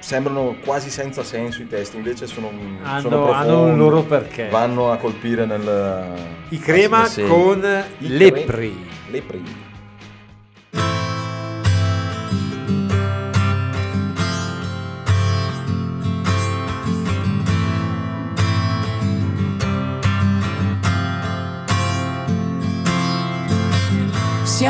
B: sembrano quasi senza senso i testi, invece sono,
C: Hanno-
B: sono profondi,
C: hanno un loro perché.
B: Vanno a colpire nel...
C: I Crema con
B: I
C: Lepri.
B: Cre- Lepri.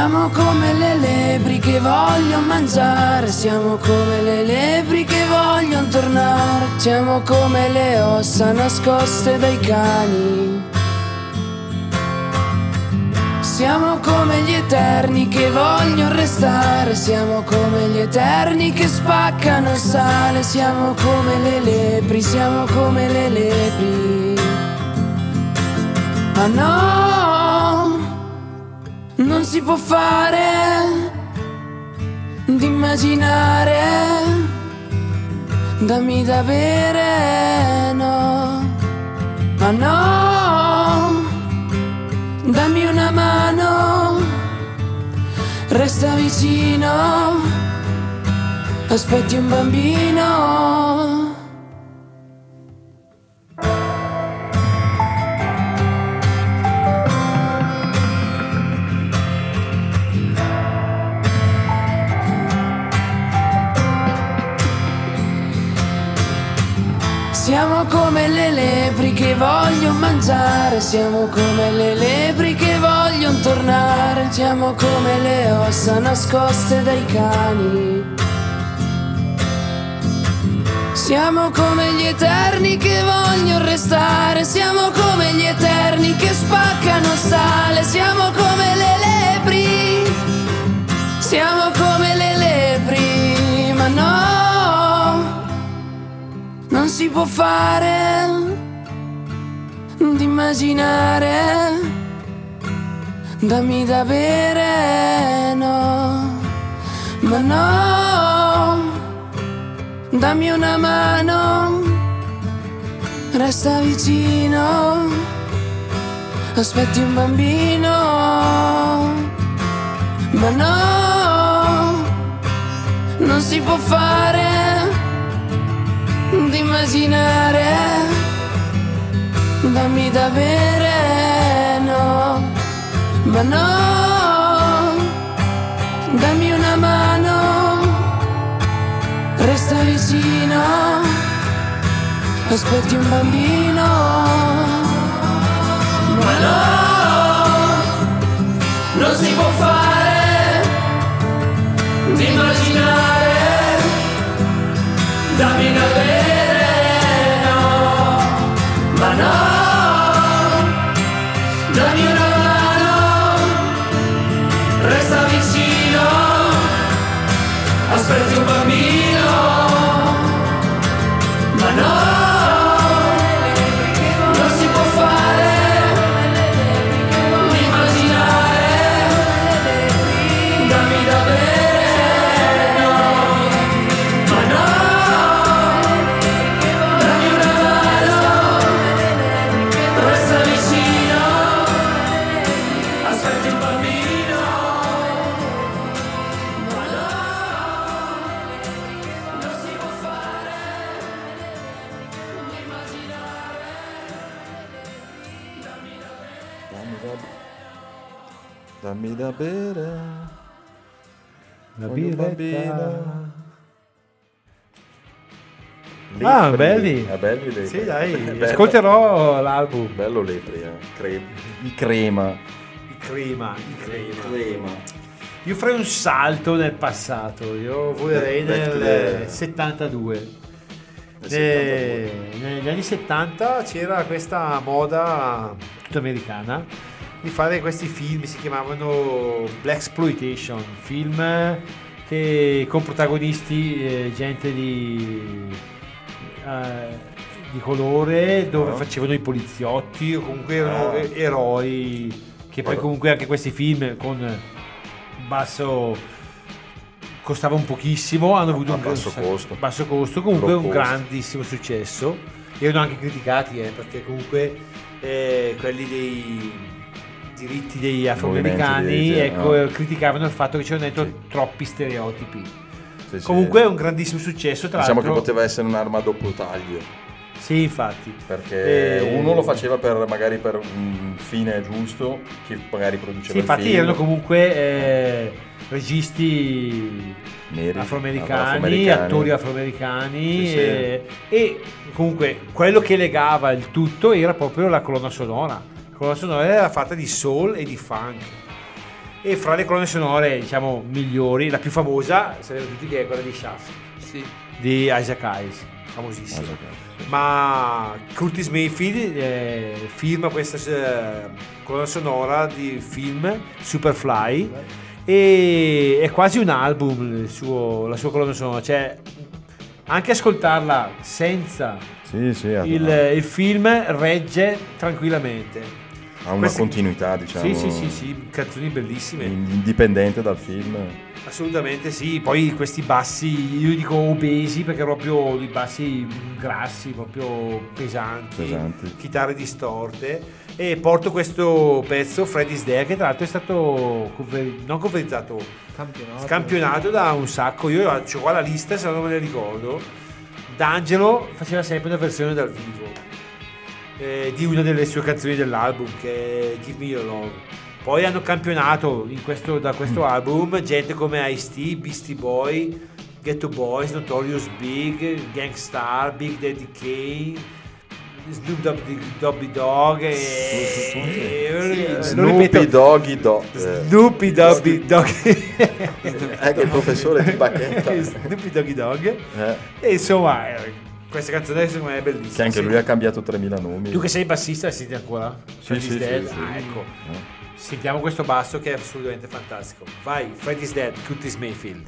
F: Siamo come le lepri che vogliono mangiare, siamo come le lepri che vogliono tornare, siamo come le ossa nascoste dai cani. Siamo come gli eterni che vogliono restare, siamo come gli eterni che spaccano il sale, siamo come le lepri, siamo come le lepri. Ma no, non si può fare di immaginare, dammi da bere, no, ma no, dammi una mano, resta vicino, aspetti un bambino. Che vogliono mangiare, siamo come le lepri che vogliono tornare, siamo come le ossa nascoste dai cani. Siamo come gli eterni che vogliono restare, siamo come gli eterni che spaccano sale, siamo come le lepri, siamo come le lepri, ma no, non si può fare immaginare, dammi da bere, no, ma no, dammi una mano, resta vicino, aspetti un bambino, ma no, non si può fare di immaginare, dammi da bere, no, ma no, dammi una mano, resta vicino, aspetti un bambino, ma no, non si può fare di immaginare, dammi da bere, no, ma no,
C: Birretta.
B: bambino.
C: Ah,
B: Lepri.
C: belli.
B: Ah, belli lepri.
C: Sì, dai, [LAUGHS] ascolterò l'album.
B: Bello lepri, eh. Cre- di crema.
C: Il crema, il crema.
B: Crema.
C: Io farei un salto nel passato, io volerei nel
B: the-
C: 72.
B: Nel
C: negli anni 70 c'era questa moda tutta americana di fare questi film, si chiamavano Black Exploitation, film che con protagonisti eh, gente di, eh, di colore dove
B: Ah.
C: facevano i poliziotti o comunque erano
B: Ah.
C: e- eroi che poi
B: Guarda.
C: comunque anche questi film con basso costavano pochissimo hanno avuto un
B: basso
C: un-
B: costo.
C: basso costo comunque
B: Low
C: un
B: cost.
C: grandissimo successo erano anche criticati eh, perché comunque eh, quelli dei diritti degli afroamericani ecco, eh, criticavano il fatto che c'erano dentro
B: Sì.
C: troppi stereotipi
B: Sì,
C: comunque è un grandissimo successo tra
B: Diciamo che
C: l'altro
B: poteva essere un'arma a doppio taglio.
C: sì infatti
B: Perché
C: Eh,
B: uno lo faceva per magari per un fine giusto, chi magari produceva
C: sì, infatti
B: film.
C: erano comunque eh, registi
B: Neri,
C: afroamericani,
B: afroamericani.
C: attori afroamericani
B: Sì, sì.
C: E, e comunque quello che legava il tutto era proprio la colonna sonora. La colonna sonora era fatta di soul e di funk. E fra le colonne sonore, diciamo, migliori, la più famosa, sapete tutti che è quella di Shaft,
D: Sì.
C: di Isaac Hayes, famosissima.
B: Isaac Hayes.
C: Ma Curtis Mayfield eh, firma questa eh, colonna sonora di film Superfly e è quasi un album il suo- la sua colonna sonora, cioè anche ascoltarla senza
B: Sì, sì,
C: il, il film regge tranquillamente.
B: Ha una
C: questi-
B: continuità, diciamo.
C: Sì, sì, sì, sì, canzoni bellissime.
B: Indipendente dal film.
C: Assolutamente sì, poi questi bassi, io dico obesi perché proprio i bassi grassi, proprio pesanti,
B: Pesanti.
C: chitarre distorte e porto questo pezzo Freddy's There che tra l'altro è stato cover- non coverizzato,
D: Campionato.
C: scampionato da un sacco, io ho qua la lista se non me ne ricordo, D'Angelo faceva sempre una versione dal vivo eh, di una delle sue canzoni dell'album che è Give Me Your Love. Poi hanno campionato in questo- da questo album gente come Ice-T, Beastie Boy, Ghetto Boys, Notorious Big, Gangstar, Big Daddy Kane, Snoop Doggy Doggy Dog e... e- lo
B: Snoopy Doggy Dog. Eh,
C: Snoopy Doggy Dog
B: Ecco il professore di bacchetta. [LAUGHS]
C: Snoopy Doggy Dog
B: Eh,
C: e insomma eh, questa canzone secondo me è bellissima
B: che anche
C: Sì.
B: lui ha cambiato 3000 nomi.
C: Tu che sei bassista la senti ancora? Freddy's
B: sì,
C: Dead?
B: sì,
C: Ah,
B: sì.
C: ecco.
B: Eh.
C: Sentiamo questo basso che è assolutamente fantastico. Vai, Freddy's Dead, Curtis Mayfield.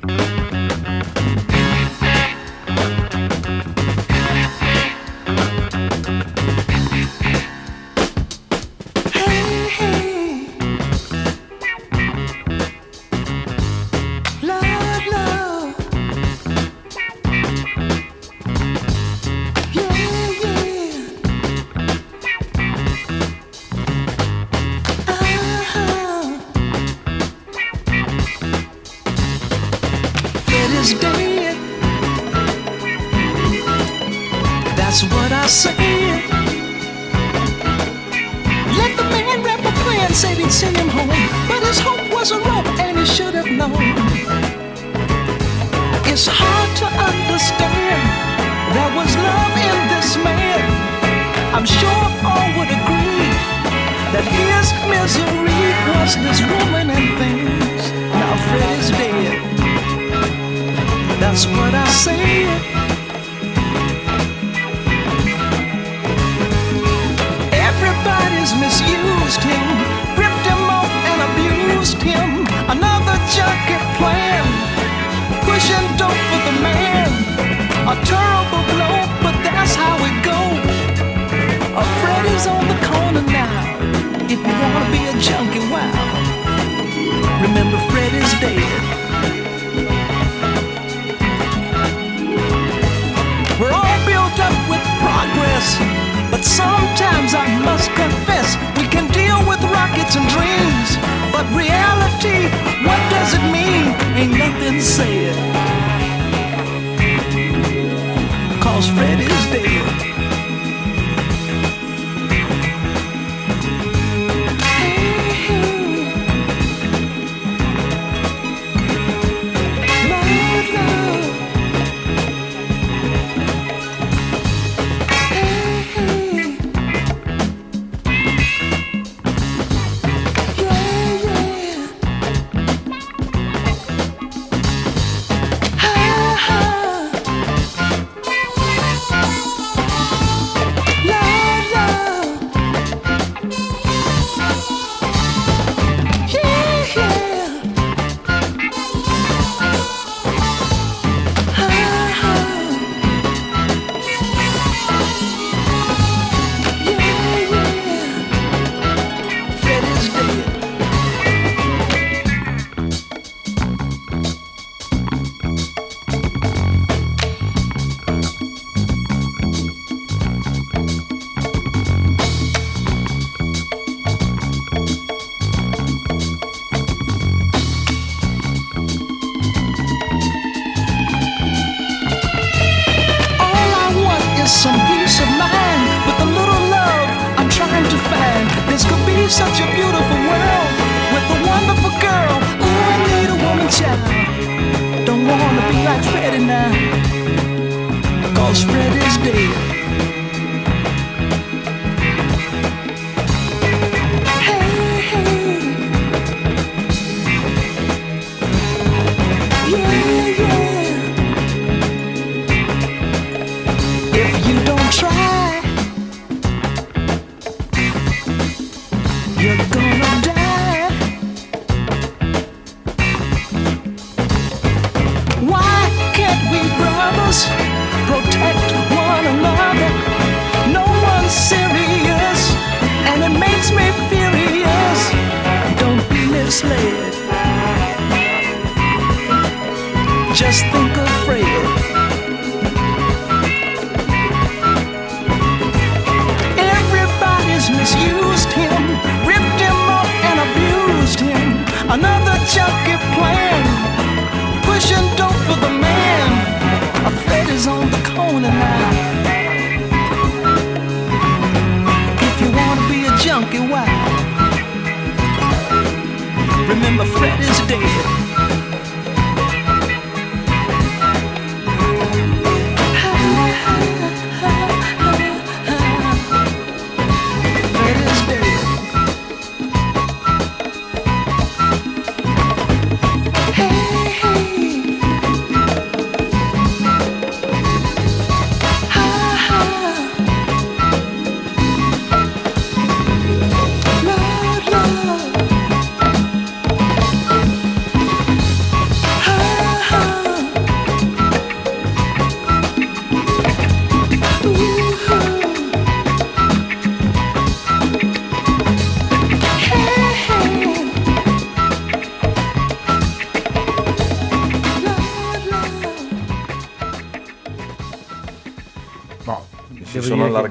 F: like Fred
J: I. Cause Fred is dead.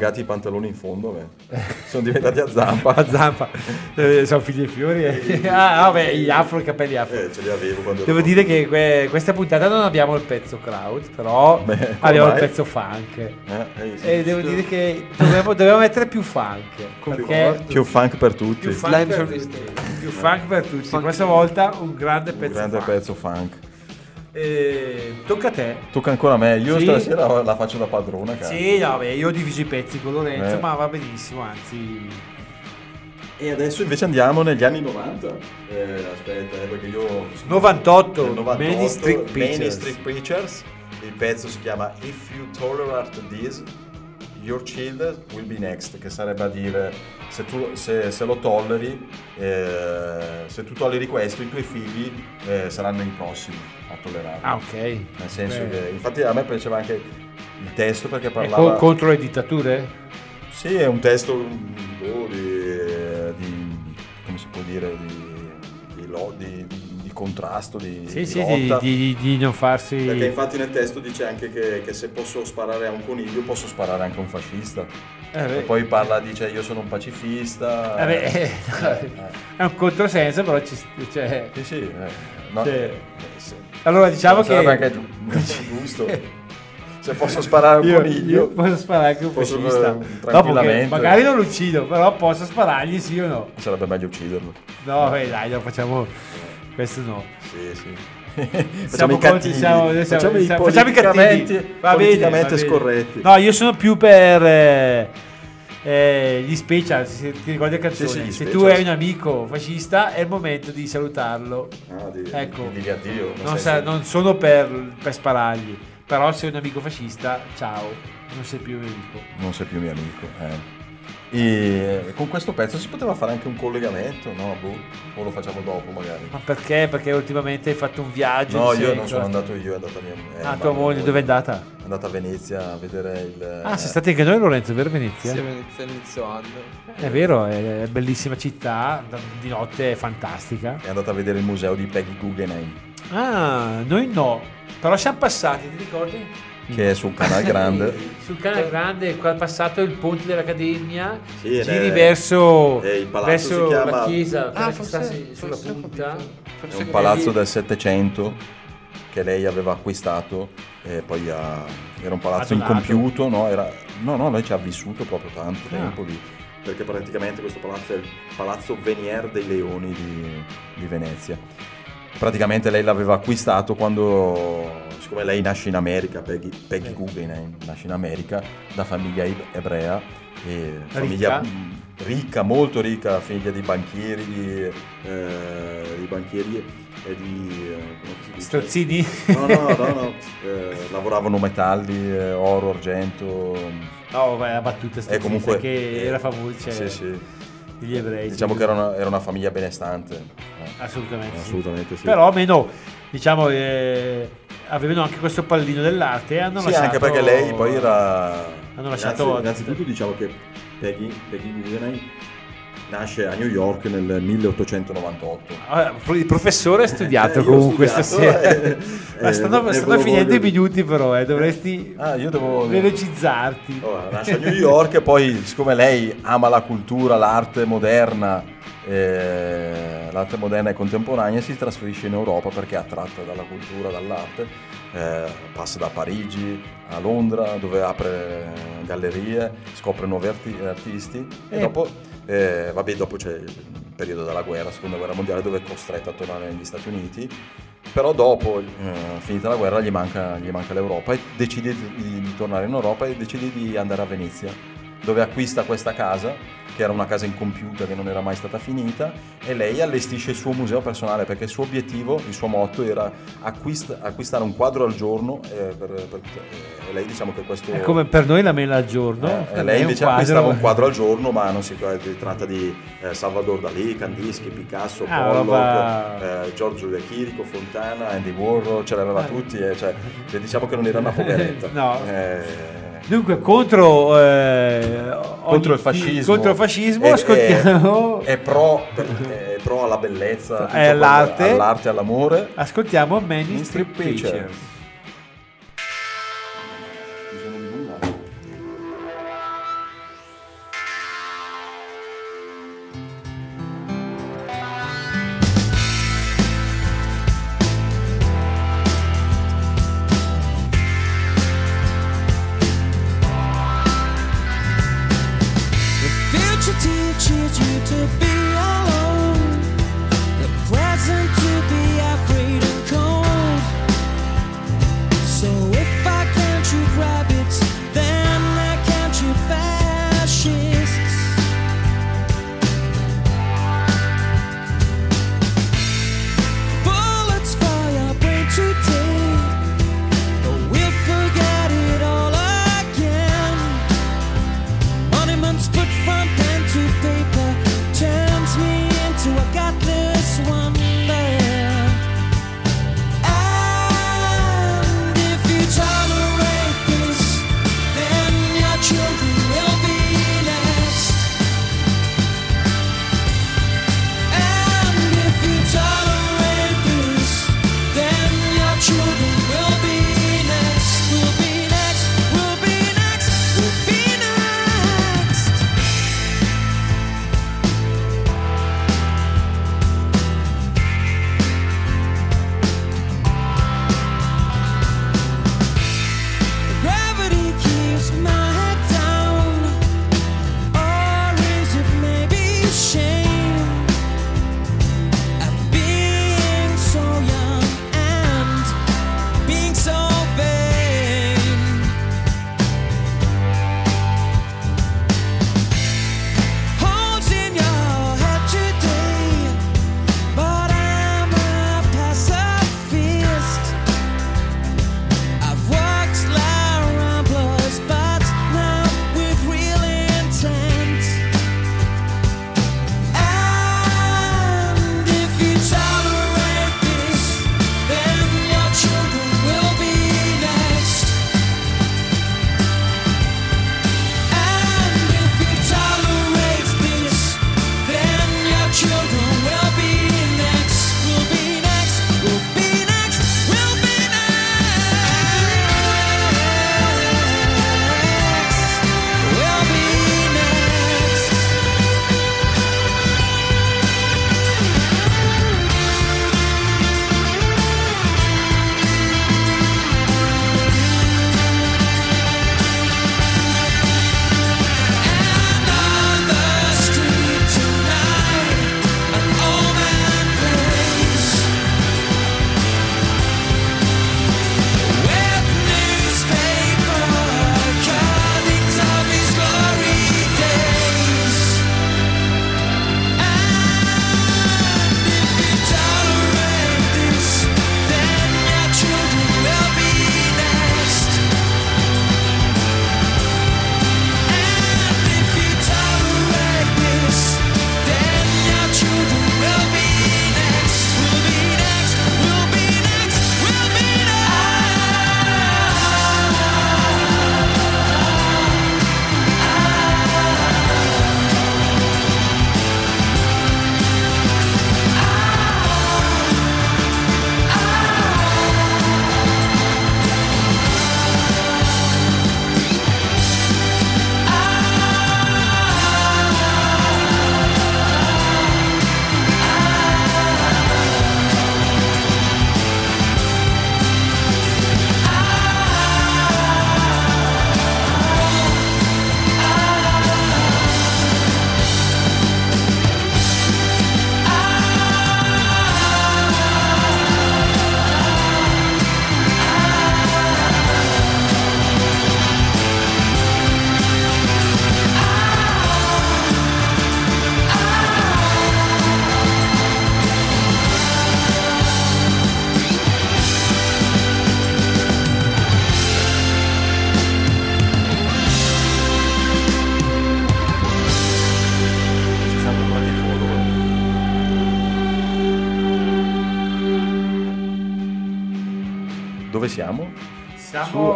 B: allagati i pantaloni in fondo, beh. sono diventati a zampa.
C: a zampa, eh, sono figli e fiori. Eh. Eh, ah, vabbè, gli afro, i capelli afro.
B: Eh, ce li avevo quando
C: Devo dire con... che que- questa puntata non abbiamo il pezzo crowd, però
B: beh,
C: abbiamo
B: ormai.
C: il pezzo funk.
B: Eh,
C: e devo dire che dovevo, dovevo, mettere più funk. Perché...
B: Più funk per tutti.
C: Più funk Slime per tutti. Più funk per tutti. Funk. Questa volta un grande
B: un
C: pezzo
B: grande
C: funk.
B: Pezzo funk.
C: E tocca a te.
B: Tocca ancora a me. Io
C: sì.
B: stasera la faccio da padrona. Cazzo.
C: Sì, no, io ho diviso i pezzi con Lorenzo,
B: eh.
C: ma va benissimo, anzi.
B: E adesso invece andiamo negli anni 90. Eh, aspetta, eh, perché io.
C: 98,
B: 98
C: Many Street Pictures.
B: Street Pictures. Il pezzo si chiama If You Tolerate This Your Children Will Be Next, che sarebbe a dire se, tu, se, se lo tolleri, eh, se tu tolleri questo, i tuoi figli eh, saranno i prossimi a tollerarlo.
C: Ah, ok.
B: Nel senso
C: Beh.
B: che, infatti, a me piaceva anche il testo perché parlava.
C: co- contro le dittature?
B: Sì, è un testo boh, di, contrasto, di,
C: Sì,
B: di
C: sì,
B: lotta.
C: di- di non farsi...
B: Perché infatti nel testo dice anche che, che se posso sparare a un coniglio posso sparare anche a un fascista.
C: Eh,
B: e poi parla, dice io sono un pacifista.
C: Eh beh,
B: eh, eh.
C: È un controsenso, però ci... Cioè,
B: Sì, sì. eh, no,
C: Cioè,
B: eh, sì.
C: Allora diciamo che...
B: anche giu- giusto. [LAUGHS] Se posso sparare un
C: Io,
B: coniglio.
C: io posso sparare anche un
B: posso,
C: fascista.
B: eh, tranquillamente.
C: magari non lo uccido, però posso sparargli sì o no.
B: Sarebbe meglio ucciderlo.
C: No, beh, dai, non facciamo... Questo no.
B: Sì, sì. [LAUGHS]
C: Siamo
B: Facciamo i
C: contro-
B: cattivi.
C: siamo- siamo-
B: facciamo i
C: siamo- facciamo i cattivi. Va bene, va
B: scorretti.
C: No, io sono più per eh, eh, gli special. Se ti ricordi la canzone?
B: Sì, sì,
C: Se tu hai un amico fascista, è il momento di salutarlo.
B: Ah, di,
C: Ecco.
B: di dirgli addio.
C: Non, sa- non sono per, per sparargli, però se è un amico fascista, ciao, non sei più un amico.
B: non sei più mio amico. eh. E con questo pezzo si poteva fare anche un collegamento, no? Boh, o lo facciamo dopo magari.
C: Ma perché? Perché ultimamente hai fatto un viaggio.
B: No, io non sono andato io, è andata mia eh,
C: Ah,
B: ma
C: tua moglie, dove è andata?
B: È andata a Venezia a vedere il...
C: Ah, siete stati anche noi, Lorenzo, vero Venezia?
K: Sì, Venezia inizio anno.
C: È vero, è bellissima città, di notte è fantastica.
B: È andata a vedere il museo di Peggy Guggenheim,
C: Ah, noi no, però siamo passati, ti ricordi?
B: Che è sul canale grande. [LAUGHS]
C: Sul canale grande, qua è passato il ponte dell'Accademia,
B: Sì,
C: giri
B: è-
C: verso,
B: il palazzo
C: verso
B: si chiama-
C: la chiesa,
K: Ah, forse-
C: sta sulla
K: forse
C: punta.
K: capito.
B: È
K: Forse
B: un palazzo del Settecento che lei aveva acquistato e poi ha- era un palazzo
C: Ha donato.
B: incompiuto, no? Era- no, no, lei ci ha vissuto proprio tanto
C: Ah.
B: tempo lì, perché praticamente questo palazzo è il palazzo Venier dei Leoni di, di Venezia. Praticamente lei l'aveva acquistato quando, siccome lei nasce in America, Peggy, Peggy Guggenheim nasce in America da famiglia ebrea, famiglia
C: Ricca.
B: mh, ricca, molto ricca, figlia di banchieri, di, eh, di banchieri e di... eh?
C: Strozzini?
B: No, no, no, no. eh, lavoravano metalli, eh, oro, argento.
C: No, beh, la battuta strozzista
B: comunque
C: che era famosa, cioè,
B: Sì, sì.
C: degli ebrei.
B: Diciamo che era una, era una famiglia benestante. eh.
C: Assolutamente, sì.
B: Assolutamente sì.
C: Però almeno, diciamo, eh, avevano anche questo pallino dell'arte e hanno
B: Sì,
C: lasciato...
B: anche perché lei poi era...
C: Hanno lasciato-
B: Innanzi- innanzitutto diciamo che Peggy, Peggy Guggenheim nasce a New York nel 1898.
C: Ah, Il professore ha studiato [LAUGHS]
B: Eh,
C: comunque
B: studiato,
C: stasera. [LAUGHS]
B: eh,
C: Ma
B: eh,
C: stanno,
B: ne
C: stanno finendo i
B: voglio-
C: minuti però, eh, dovresti
B: Ah, devo...
C: velocizzarti.
B: Allora, nasce a New York e poi, siccome lei ama la cultura, l'arte moderna, eh, l'arte moderna e contemporanea, si trasferisce in Europa perché è attratta dalla cultura, dall'arte. eh, passa da Parigi a Londra, dove apre gallerie, scopre nuovi arti- artisti e
C: Eh.
B: dopo, eh, vabbè, dopo c'è il periodo della guerra, seconda guerra mondiale, dove è costretta a tornare negli Stati Uniti. Però dopo, eh, finita la guerra, gli manca, gli manca l'Europa e decide di- di tornare in Europa e decide di andare a Venezia, dove acquista questa casa, che era una casa incompiuta che non era mai stata finita, e lei allestisce il suo museo personale perché il suo obiettivo, il suo motto era acquist- acquistare un quadro al giorno. eh, per- per- e lei diciamo che questo...
C: È come per noi la mela al giorno.
B: Eh, lei invece
C: quadro.
B: acquistava un quadro al giorno, ma non si tratta di eh, Salvador Dalì, Kandinsky, Picasso,
C: Ah,
B: Pollock,
C: roba-
B: eh, Giorgio De Chirico, Fontana, Andy Warhol, ce l'aveva
C: Ah.
B: tutti, eh, cioè, cioè, diciamo che non era una poveretta. [LAUGHS]
C: No. Dunque, contro, eh,
B: contro il fascismo,
C: contro il fascismo
B: E-
C: ascoltiamo,
B: È, è pro, è pro alla bellezza,
C: all'arte.
B: all'arte, all'amore.
C: ascoltiamo Many
B: Street
C: Street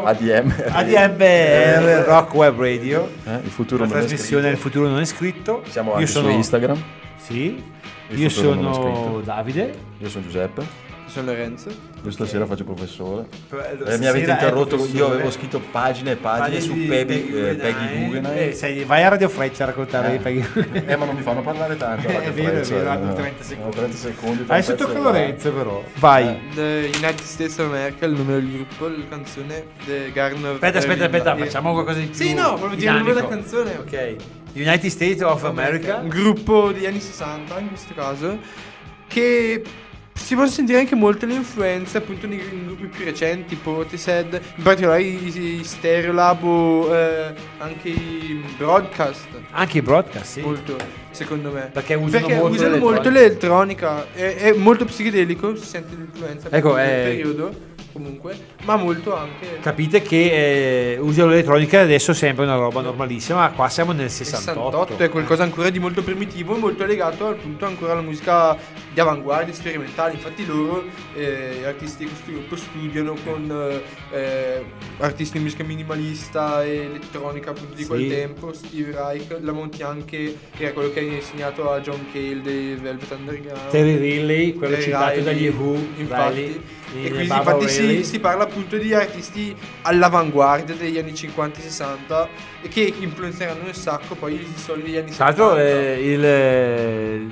B: ADM.
C: ADMR Rock Web Radio.
B: Eh, il futuro
C: la
B: non
C: trasmissione. Il futuro non è scritto.
B: Siamo
C: Io
B: anche
C: sono
B: su Instagram.
C: Sì.
B: Il
C: Io sono
B: scritto.
C: Davide.
B: Io sono Giuseppe.
D: Sono Lorenzo.
B: Io stasera faccio professore.
C: Eh,
B: Eh, mi avete
C: è
B: interrotto, io avevo scritto pagine e pagine su
C: di
B: Peggy, eh,
C: Guggenheim.
B: Peggy Guggenheim.
C: Eh, vai a Radio Freccia a raccontare
B: Eh.
C: di Peggy Guggenheim.
B: Eh, ma non mi fanno parlare tanto.
C: Eh,
B: Radio
C: è vero, è
B: Freccia,
C: vero,
B: eh,
C: hanno
B: no.
C: 30 secondi.
B: No, 30 secondi. e
C: a Lorenzo però. Vai.
D: The United States of America, il nome del gruppo, la canzone The Garden of
C: Aspetta, aspetta, aspetta,
D: Eh,
C: facciamo qualcosa di più
D: Sì, no, proprio dire il nome della canzone.
C: Ok. United States of America.
D: Un gruppo degli anni 60 in questo caso che si possono sentire anche molte le influenze appunto nei, nei gruppi più recenti Portishead in particolare i, i Stereolab o eh, anche i Broadcast.
C: Anche i broadcast, sì.
D: molto secondo me.
C: Perché usano
D: Perché
C: molto
D: usano molto l'elettronica. è, è molto psichedelico si sente l'influenza
C: Ecco,
D: appunto,
C: eh,
D: periodo comunque ma molto anche
C: Capite che eh, usano l'elettronica adesso sembra una roba normalissima, ma qua siamo nel 68.
D: 68 è qualcosa ancora di molto primitivo e molto legato appunto ancora alla musica di avanguardia sperimentale infatti loro eh, gli artisti di questo gruppo studiano con eh, eh, artisti di musica minimalista e elettronica appunto di
C: Sì.
D: quel tempo Steve Reich Lamont Young che era quello che ha insegnato a John Cale dei Velvet Underground
C: Terry Riley, quello
D: Terry
C: citato
D: Riley,
C: dagli Who,
D: infatti
C: Riley,
D: e
C: in
D: quindi infatti si, si parla appunto di artisti all'avanguardia degli anni 50 e 60 e che influenzeranno un sacco poi i soldi degli anni
C: Tra l'altro
D: 70
C: eh, il, eh,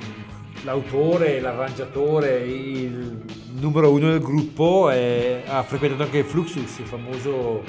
C: l'autore, l'arrangiatore, il numero uno del gruppo eh, ha frequentato anche Fluxus, il famoso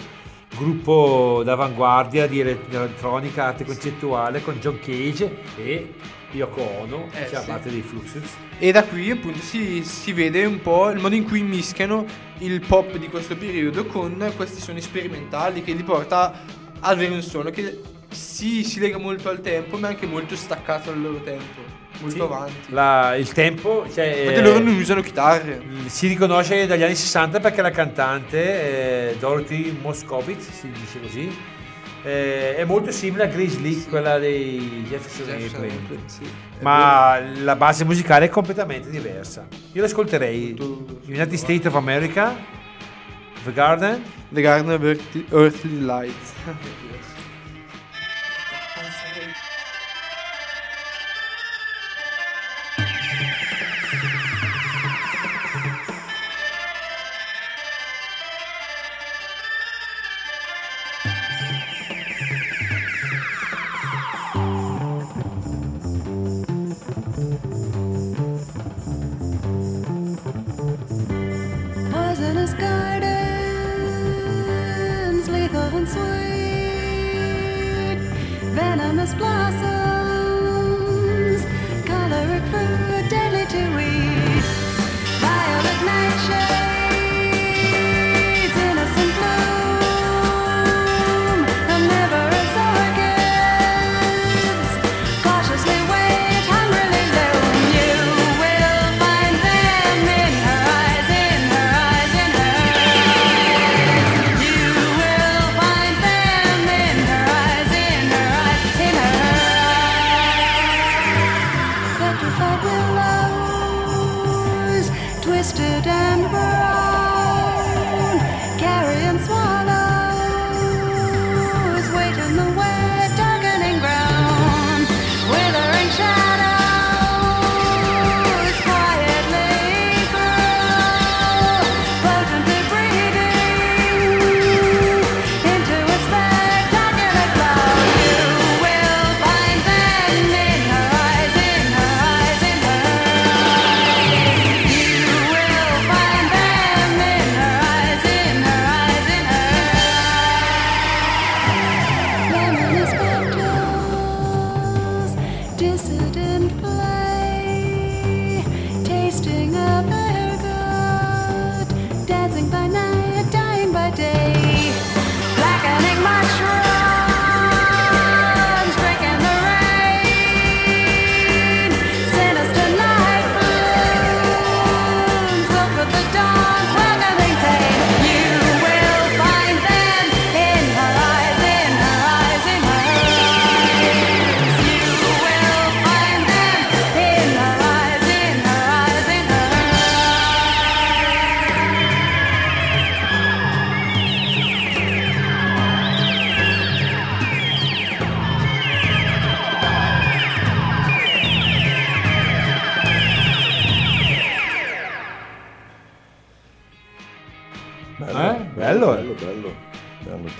C: gruppo d'avanguardia di elettronica, arte concettuale con John Cage e Yoko Ono,
D: Eh,
C: che fa
D: sì.
C: parte dei Fluxus.
D: E da qui appunto si, si vede un po' il modo in cui mischiano il pop di questo periodo con questi suoni sperimentali che li porta ad avere un suono che si, si lega molto al tempo ma è anche molto staccato dal loro tempo, molto
C: Sì.
D: avanti.
C: La- il tempo, cioè, eh,
D: loro non usano chitarre.
C: si riconosce dagli anni 60 perché la cantante eh, Dorothy Moscovitz, si dice così, eh, è molto simile a Grace Lee, quella dei Jefferson
D: Jefferson
C: Airplane.
D: Sì.
C: Ma la base musicale è completamente diversa. Io l'ascolterei United States of America, The Garden,
D: The Garden of Earthly Lights. [LAUGHS]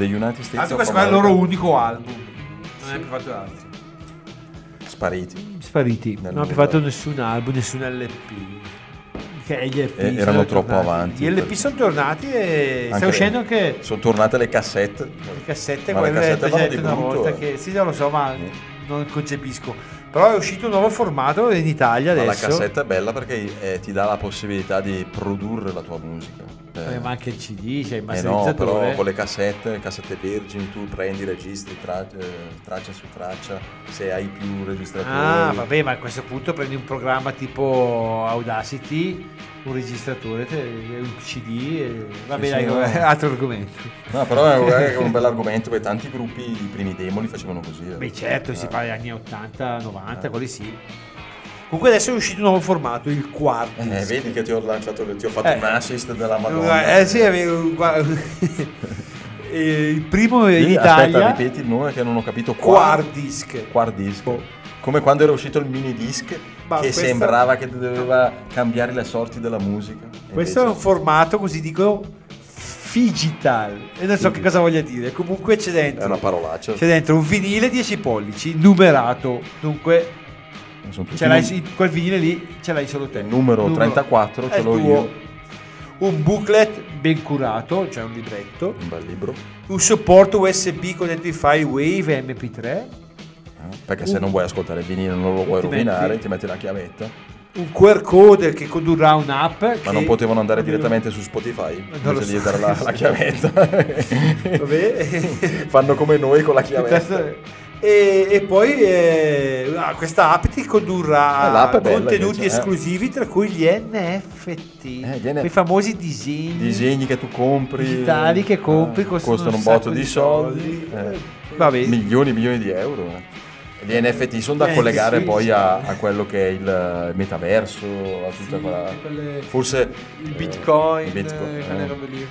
B: The United States of
C: questo qua è il loro unico album. Non è più fatto altro.
B: Spariti.
C: Spariti.
B: Nel
C: non ha più fatto nessun album, nessun LP. Che gli LP
B: Eh, erano troppo
C: tornati.
B: avanti.
C: Gli LP sono tornati e sta
B: Anche-
C: uscendo anche
B: Sono tornate le cassette.
C: le cassette,
B: Ma le
C: quelle
B: cassette vanno di
C: presenti una volta
B: eh.
C: che sì, non lo so, ma non concepisco. Però è uscito un nuovo formato in Italia
B: Ma
C: adesso.
B: la cassetta è bella perché eh, ti dà la possibilità di produrre la tua musica.
C: Eh, ma anche il CD, c'è il
B: Eh no,
C: masterizzatore.
B: però con le cassette, cassette vergini, tu prendi, registri tra- eh, traccia su traccia, se hai più registratori.
C: Ah, vabbè, ma a questo punto prendi un programma tipo Audacity, un registratore, un CD, e... vabbè,
B: Sì,
C: dai,
B: sì, no. [LAUGHS]
C: altro argomento.
B: No, però è, un bel argomento perché tanti gruppi, i primi demo li facevano così. eh.
C: Beh, certo, si
B: Eh.
C: parla degli anni 80, 90, quelli sì. Comunque adesso è uscito un nuovo formato, il quarto.
B: Eh, vedi che ti ho lanciato, ti ho fatto
C: Eh.
B: un assist della Madonna.
C: Eh sì, avevo- guarda- [LAUGHS] [LAUGHS] Eh, il primo in Italia.
B: Aspetta, ripeti il nome che non ho capito.
C: Quad disc.
B: Come quando era uscito il mini disc
C: Ma
B: che
C: questa-
B: sembrava che doveva cambiare le sorti della musica.
C: Questo è un
B: invece-
C: formato, così dicono, digital. E non so che cosa voglia dire. Comunque c'è dentro.
B: È una parolaccia.
C: C'è dentro un vinile 10 pollici, numerato. Dunque, ce l'hai, su- quel vinile lì ce l'hai solo te.
B: Il numero 34
C: è
B: ce l'ho io.
C: Un booklet ben curato, cioè un libretto.
B: Un bel libro.
C: Un supporto USB con dentro i file Wave e MP3.
B: Perché se non vuoi ascoltare il vinile non lo vuoi
C: Ti
B: rovinare,
C: metti-
B: ti metti la chiavetta.
C: Un QR code che condurrà un'app.
B: Ma
C: che-
B: non potevano andare
C: Oddio.
B: direttamente su Spotify
C: Non
B: invece di
C: so.
B: dare la, la chiavetta. [LAUGHS]
C: Vabbè. [LAUGHS]
B: Fanno come noi con la chiavetta.
C: E, e poi eh, ah, questa app ti condurrà
B: Eh,
C: contenuti
B: invece, eh.
C: esclusivi tra cui gli NFT,
B: Eh, gli N-
C: quei famosi disegni
B: Disegni che tu compri.
C: digitali che compri
B: eh,
C: costano,
B: costano un
C: sacco
B: botto di soldi. eh,
C: Vabbè.
B: milioni e milioni di euro. Eh. Gli NFT sono da
C: Eh,
B: collegare
C: sì,
B: poi
C: sì.
B: a, a quello che è il metaverso, a tutta quella.
D: quelle-
B: Forse
D: il
B: eh,
D: Bitcoin,
B: il Bitcoin,
D: eh, quelle
B: eh.
D: robe lì.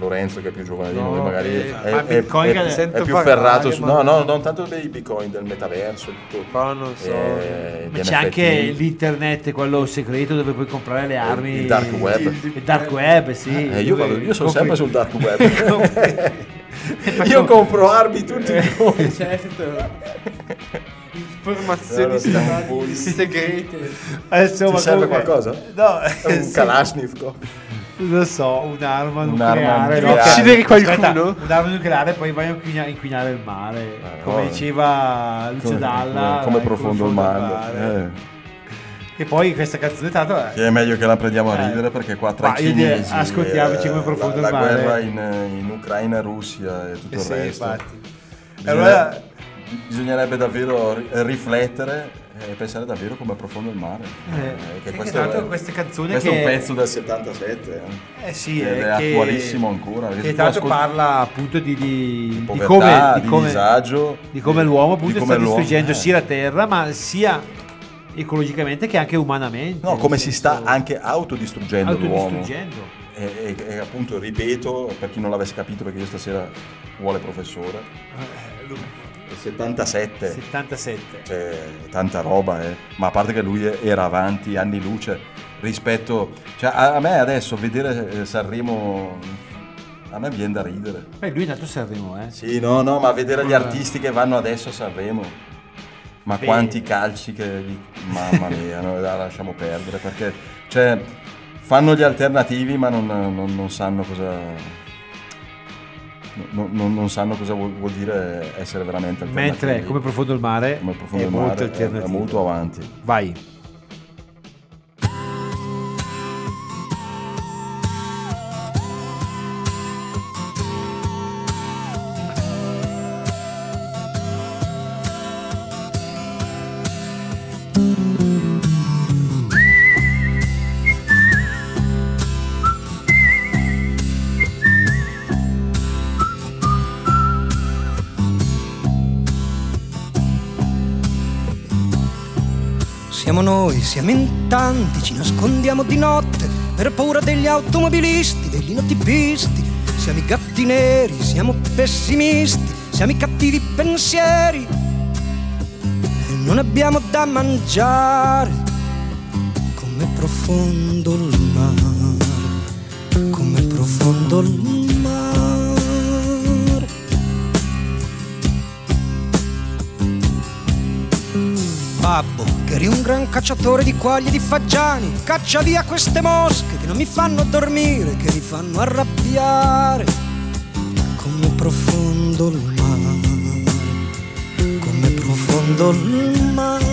B: Lorenzo che è più giovane di
D: No,
B: noi magari
D: eh,
B: è,
C: ma
B: è-
C: Bitcoin
B: è- è più ferrato su,
D: ma-
B: no no non tanto dei bitcoin del metaverso tutto
D: Però non so.
B: eh,
C: Ma c'è
B: NFT.
C: anche l'internet, quello segreto dove puoi comprare le armi.
B: il dark web.
C: Il dark web, sì.
B: Eh, io, vado- io sono
C: compri-
B: sempre sul dark web [LAUGHS] io compro armi tutti i giorni
D: Certo. Informazioni statali segrete.
C: Adesso,
B: ti
C: ma
B: serve
C: comunque-
B: qualcosa?
C: No,
B: un [LAUGHS]
C: sì.
B: Kalashnikov
C: Non so, un'arma
B: Un'arma
C: nucleare.
B: nucleare.
C: no?
B: Devi
D: uccidere
C: Aspetta,
D: qualcuno?
C: un'arma nucleare poi vai a inquina- inquinare il mare.
B: Eh,
C: come
B: no.
C: diceva Lucio
B: come,
C: Dalla.
B: come- profondo il mare eh.
C: E poi questa canzone tanto è.
B: che è meglio che la prendiamo a
C: Eh.
B: ridere perché qua tra
C: Ma
B: i cinesi
C: ascoltiamoci
B: eh,
C: come profondo
B: la,
C: il
B: la
C: mare.
B: guerra in, in Ucraina e Russia e tutto
C: Eh
B: il
C: sì,
B: resto
C: infatti.
B: Bisogna-
C: Allora-
B: bisognerebbe davvero ri- riflettere e pensare davvero come è profondo il mare
C: Eh,
B: Eh,
C: perché
B: questo è-
C: queste canzoni
B: questo
C: che-
B: è un pezzo del 77 eh.
C: Eh sì,
B: Ed
C: eh,
B: è
C: che-
B: attualissimo ancora
C: Che tanto
B: ascolti-
C: parla appunto di, di, di
B: povertà,
C: come, di come-
B: disagio,
C: di come l'uomo appunto
B: come
C: sta
B: l'uomo-
C: distruggendo
B: eh.
C: sia la terra, ma sia ecologicamente che anche umanamente.
B: no come si sta anche autodistruggendo l'uomo
C: autodistruggendo.
B: e, e- e appunto ripeto per chi non l'avesse capito perché io stasera vuole professore
C: Eh,
B: 77
C: 77.
B: c'è tanta roba, eh. ma a parte che lui era avanti anni luce rispetto, cioè a, a me adesso vedere eh, Sanremo, a me viene da ridere.
C: Beh, lui è nato a Sanremo, eh.
B: Sì, no, no, ma vedere gli
C: Eh.
B: artisti che vanno adesso a Sanremo, ma
C: Beh.
B: quanti calci che, mamma mia, no, la lasciamo perdere perché, cioè, fanno gli alternativi ma non, non- non sanno cosa... non- non- non sanno cosa vuol, vuol dire essere veramente alternativi.
C: Mentre come profondo il mare
B: Come profondo
C: è
B: il
C: molto
B: mare è-
C: alternativo.
B: è molto avanti.
C: Vai.
L: siamo noi, siamo in tanti, ci nascondiamo di notte per paura degli automobilisti, degli inotipisti. Siamo i gatti neri, siamo pessimisti, siamo i cattivi pensieri. E non abbiamo da mangiare, come profondo il mare, come profondo il mare. Babbo, Eri un gran cacciatore di quaglie e di fagiani, caccia via queste mosche che non mi fanno dormire, che mi fanno arrabbiare. Come profondo il mare, come profondo il mare.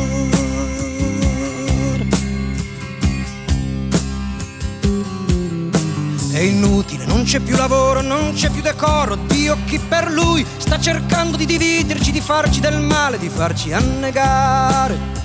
L: È inutile, non c'è più lavoro, non c'è più decoro. Dio chi per lui sta cercando di dividerci, di farci del male, di farci annegare.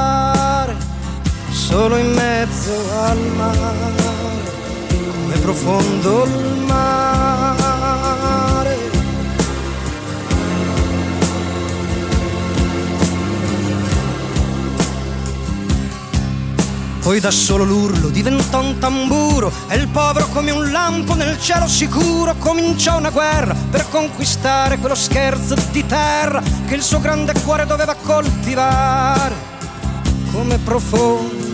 L: solo in mezzo al mare, come profondo il mare. Poi da solo l'urlo diventò un tamburo e il povero come un lampo nel cielo sicuro cominciò una guerra per conquistare quello scherzo di terra che il suo grande cuore doveva coltivare. Come profondo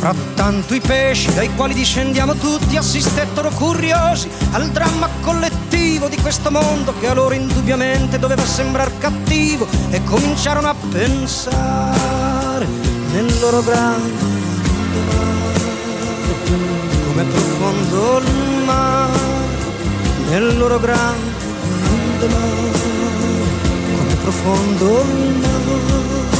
L: Frattanto i pesci dai quali discendiamo tutti assistettero curiosi al dramma collettivo di questo mondo che a loro indubbiamente doveva sembrar cattivo e cominciarono a pensare nel loro grande mare come profondo il mare nel loro grande mare come profondo il mare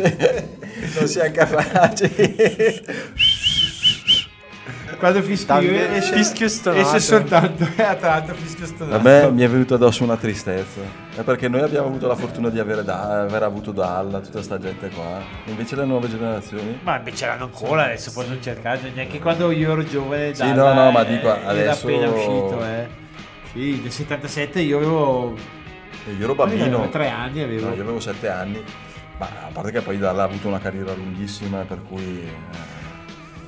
B: Non siamo capaci.
C: Quando fischio io esce,
D: fischio stonato.
C: esce soltanto [LAUGHS] a tratto fischio stonato.
B: A me mi è venuto addosso una tristezza. È perché noi abbiamo avuto la fortuna di avere da, aver avuto Dalla, tutta sta gente qua. Invece le nuove generazioni.
C: Ma ce l'hanno ancora, adesso possono cercare, neanche quando io ero giovane.
B: Sì,
C: Dalla,
B: no, no, ma
C: eh,
B: dico,
C: Era
B: adesso-
C: appena uscito, eh. Sì, nel 77 io avevo...
B: Io ero bambino.
C: Avevo tre anni, avevo.
B: No, io avevo sette anni. Ma a parte che poi Dalla ha avuto una carriera lunghissima, per cui. eh,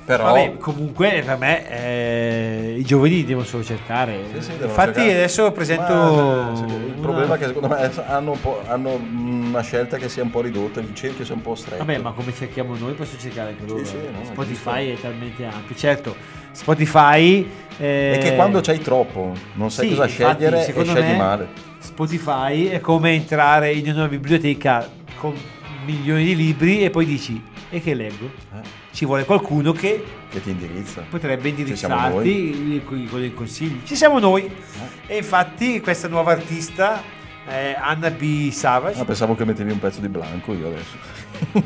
B: Però-
C: Vabbè, comunque per me eh, i giovani devono solo cercare.
B: Sì, sì,
C: Infatti
B: cercare.
C: adesso presento...
B: Ma, eh, il
C: una-
B: problema è che secondo me hanno, un hanno una scelta che sia un po' ridotta, il cerchio sia un po' stretto.
C: Vabbè, ma come cerchiamo noi posso cercare anche loro.
B: sì, no,
C: Spotify è talmente ampio. Certo, Spotify... eh,
B: È che quando c'hai troppo, non sai
C: sì,
B: cosa
C: infatti,
B: scegliere e scegli
C: me
B: male.
C: Spotify è come entrare in una biblioteca con milioni di libri e poi dici, e che leggo? Ci vuole qualcuno che
B: Che ti indirizza.
C: potrebbe indirizzarti con dei consigli. Ci siamo noi. E infatti questa nuova artista, eh, Anna B. Savage,
B: Ah, pensavo che mettevi un pezzo di Blanco io adesso.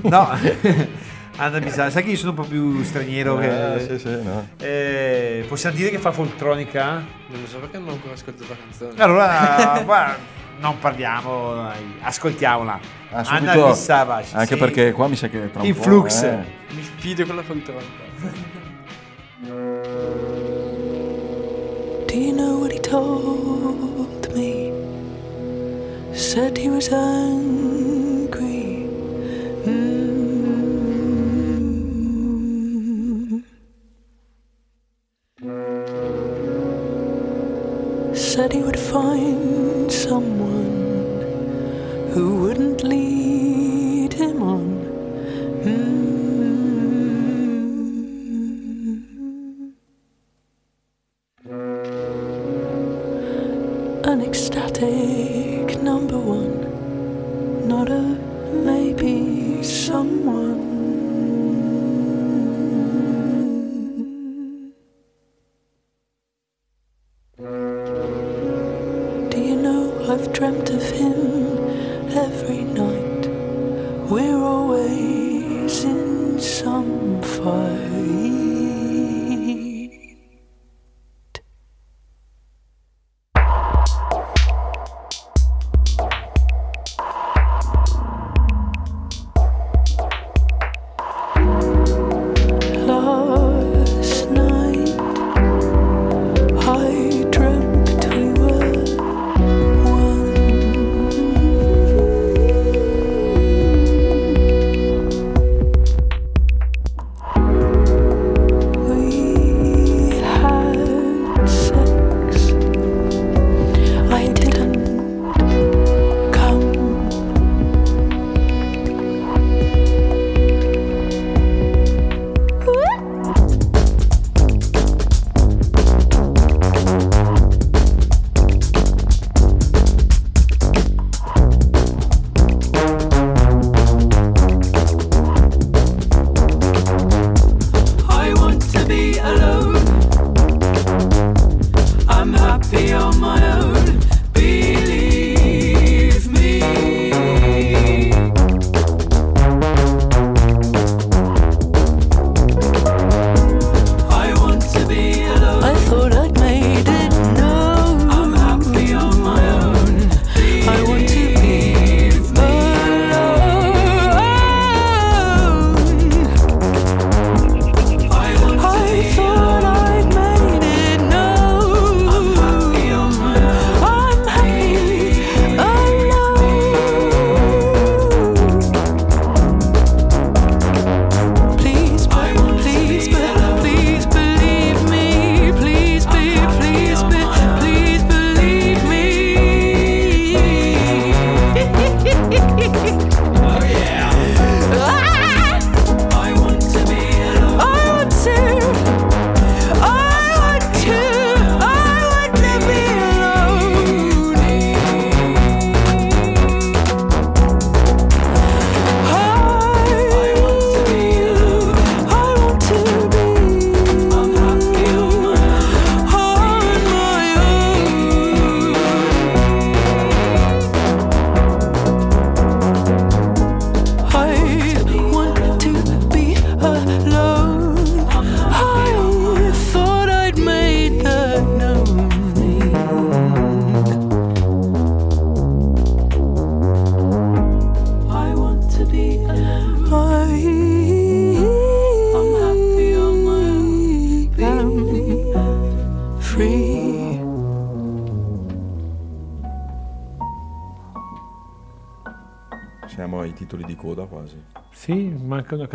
C: No, [LAUGHS] Anna B. Savage, sai che io sono un po' più straniero
B: Eh,
C: che...
B: sì, sì, no.
C: Eh, possiamo dire che fa foltronica?
D: Non lo so perché non ho ancora ascoltato la canzone.
C: Allora, [LAUGHS] guarda, non parliamo, ascoltiamola.
B: Ah,
C: Anna
B: subito-
C: B. Savage.
B: Anche
C: sì.
B: perché qua mi sa che tra un
C: In
B: po',
C: flux.
B: eh.
D: Mi sfido con la foltronica.
M: Do you know what he told me? Said he was angry. Mm. Said he would find someone who wouldn't lead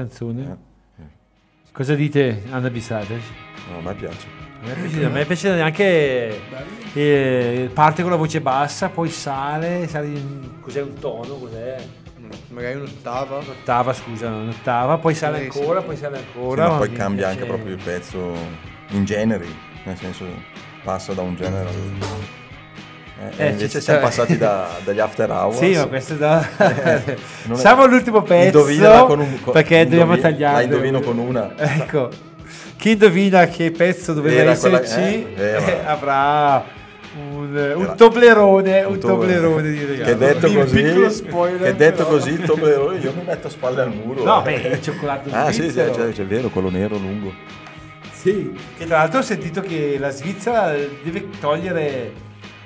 C: canzone.
B: Eh,
C: Cosa dite, Anna Bissates?
B: No, a me piace.
C: A me piace, a me piace anche eh, parte con la voce bassa, poi sale, sale in, cos'è un tono, cos'è?
D: Magari un'ottava.
C: Un'ottava, scusa, un'ottava, poi sale
D: Sì, sì.
C: ancora, poi sale
B: Sì,
C: ancora.
B: ma poi
C: mi
B: cambia
C: piace-
B: anche proprio il pezzo in generi, nel senso passa da un genere all'altro. Eh,
C: Eh,
B: invece
C: ci-
B: siamo
C: cioè-
B: passati da- [LAUGHS] dagli after hours.
C: Sì, ma questo è da... [LAUGHS]
B: È-
C: Siamo all'ultimo pezzo
B: Indovinala con un- con-
C: perché dobbiamo tagliare.
B: la indovino con una.
C: Ecco, chi indovina che pezzo doveva
B: Era quella-
C: esserci
B: eh, era.
C: eh, avrà un, un toblerone, un,
B: Un
C: toblerone di regalo.
B: Che detto così, che detto
C: però.
B: così, il Toblerone, io mi metto a spalle al muro.
C: No,
B: eh.
C: beh, il cioccolato
B: Ah, sì, sì,
C: svizzero.
B: c'è, c'è vero, quello nero lungo.
C: Sì, che tra l'altro ho sentito che la Svizzera deve togliere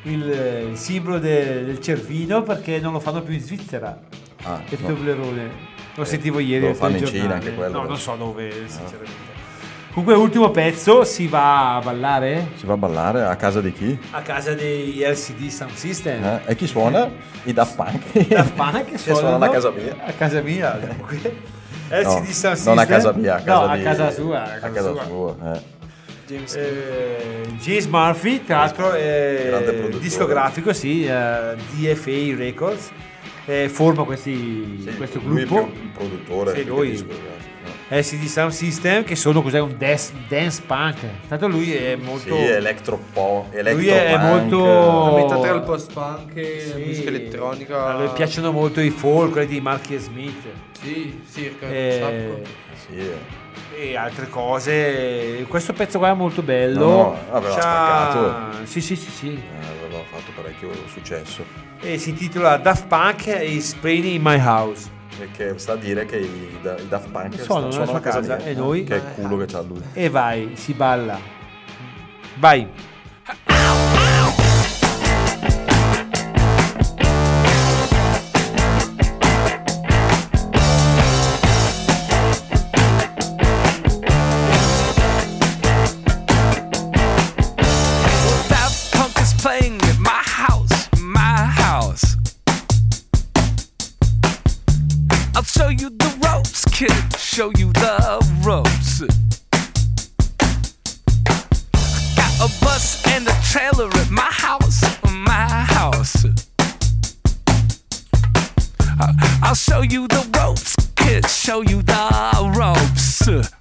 C: il, il simbolo de- del cervino perché non lo fanno più in Svizzera.
B: Ah,
C: il
B: no.
C: Toblerone. Lo
B: Eh,
C: sentivo ieri.
B: lo fanno in. Cina anche quello.
C: No, non so dove, sinceramente. Comunque, ultimo pezzo, si va a ballare
B: Si va a ballare a casa di chi?
C: a casa dei LCD Sound System.
B: Eh? E chi suona? I Daft Punk.
C: Daft Punk [LAUGHS]
B: che
C: suonano
B: suonano a casa mia.
C: A casa mia. [LAUGHS] dunque. LCD
B: No,
C: Sound System.
B: non a casa mia, a casa,
C: no, a
B: di-
C: casa sua.
B: A casa sua, eh.
D: James
C: Eh, James Murphy, tra l'altro
B: produttore.
C: discografico, sì, eh, DFA Records, eh, forma questi, questo
B: Lui è
C: gruppo.
B: un produttore.
C: Sì, lui.
B: discografico, no.
C: LCD Sound System, che sono cos'è un dance, dance punk. Tanto lui è molto.
B: Sì, electro po',
C: lui è molto.
D: Metà tra il post-punk e la
C: Sì.
D: musica elettronica.
C: A lui piacciono molto i folk, quelli di Marky Smith.
D: Sì, circa un
C: Eh,
D: sacco.
B: Sì, eh.
C: E altre cose. Questo pezzo qua è molto bello.
B: No, no, aveva
C: C'ha-
B: spaccato.
C: Sì, sì, sì, sì.
B: Eh, aveva fatto parecchio successo.
C: E si intitola Daft Punk is Playing in My House.
B: Che sta a dire che i, Da- i Daft Punk
C: nella
B: suonano
C: sua
B: a casa,
C: casa,
B: mia.
C: e noi?
B: Che culo che c'ha lui.
C: E vai, si balla. Vai.
N: Show you the ropes. Got a bus and a trailer at my house, my house. I- I'll show you the ropes, kid. Show you the ropes.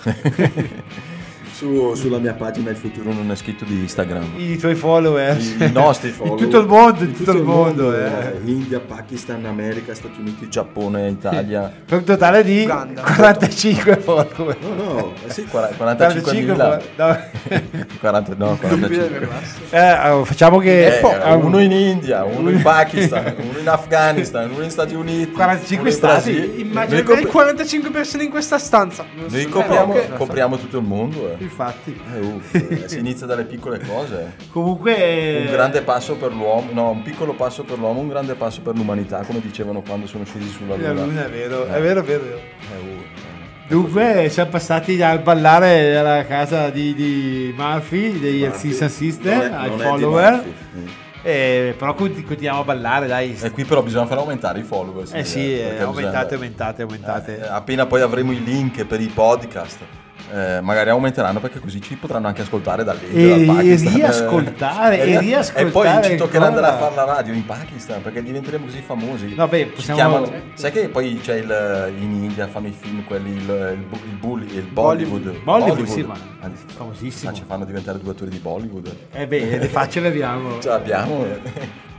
B: フフフ。Su- sulla mia pagina il futuro non è scritto di Instagram.
C: I tuoi follower.
B: I, i nostri [LAUGHS] follower.
C: tutto il mondo, di tutto il mondo. eh.
B: India, Pakistan, America, Stati Uniti, Giappone, Italia.
C: Per un totale di 45 follower.
B: No, no, eh sì, 45 [LAUGHS] [LAUGHS]
C: no.
B: 40, no, 45.
C: Eh, allora, facciamo che
B: Eh,
C: po-
B: uno in India, uno in Pakistan, uno in Afghanistan, uno negli Stati Uniti,
C: 45
B: uno in
C: stati.
D: Avere
B: copri-
D: 45 persone in questa stanza.
B: noi
D: Eh,
B: copriamo, copriamo tutto il mondo. Eh.
C: Infatti.
B: Eh, uh, eh, si inizia dalle piccole cose.
C: Comunque
B: Un grande passo per l'uomo, no, un piccolo passo per l'uomo, un grande passo per l'umanità, come dicevano quando sono scesi sulla
C: La
B: luna.
C: luna, è vero,
B: Eh.
C: è vero, è vero.
B: Eh, uh, eh.
C: Dunque siamo passati dal ballare alla casa di, di Murphy, degli
B: Non è-
C: ai follower. Eh, però conti- continuiamo a ballare, dai.
B: E qui però bisogna fare aumentare i followers.
C: Eh sì, eh, aumentate,
B: bisogna-
C: aumentate, aumentate.
B: Eh, appena poi avremo i link per i podcast, eh, magari aumenteranno perché così ci potranno anche ascoltare dall'India,
C: E-
B: dal
C: e
B: Pakistan.
C: riascoltare,
B: eh,
C: e
B: ria-
C: riascoltare
B: E poi ci toccherà
C: ancora.
B: andare a fare la radio in Pakistan perché diventeremo così famosi.
C: No, beh, possiamo-
B: chiamano- sai che poi c'è il, in India fanno i film quelli, il, il, il, bully- il Bollywood.
C: Bollywood, sì, ma
B: Ah,
C: famosissimo.
B: ah, ci fanno diventare due attori di Bollywood.
C: Eh beh, [LAUGHS] le facce le abbiamo.
B: Ce l'abbiamo. [LAUGHS]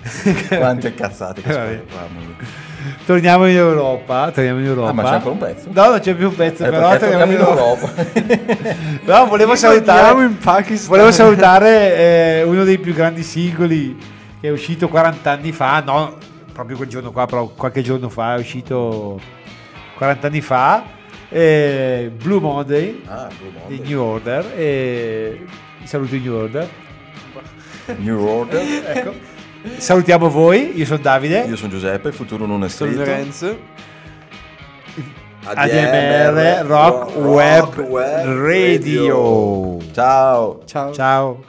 B: [LAUGHS] Quante cazzate che
C: Eh,
B: mia.
C: Torniamo in Europa, torniamo in Europa.
B: Ah, ma c'è ancora un pezzo?
C: No, non c'è più un pezzo,
B: Eh,
C: però torniamo in Europa. no, [LAUGHS] volevo salutare. Volevo salutare eh, uno dei più grandi singoli che è uscito 40 anni fa, no, proprio quel giorno qua, però qualche giorno fa è uscito 40 anni fa, eh, Blue Monday
B: Ah, Blue Monday.
C: di New Order e saluto New Order.
B: New Order. [LAUGHS]
C: Ecco. Salutiamo voi, io sono Davide.
B: Io sono Giuseppe, il futuro non è
D: Sono
B: scritto.
D: Lorenzo.
C: ADMR Rock Web Radio.
B: Ciao.
D: Ciao.
C: Ciao.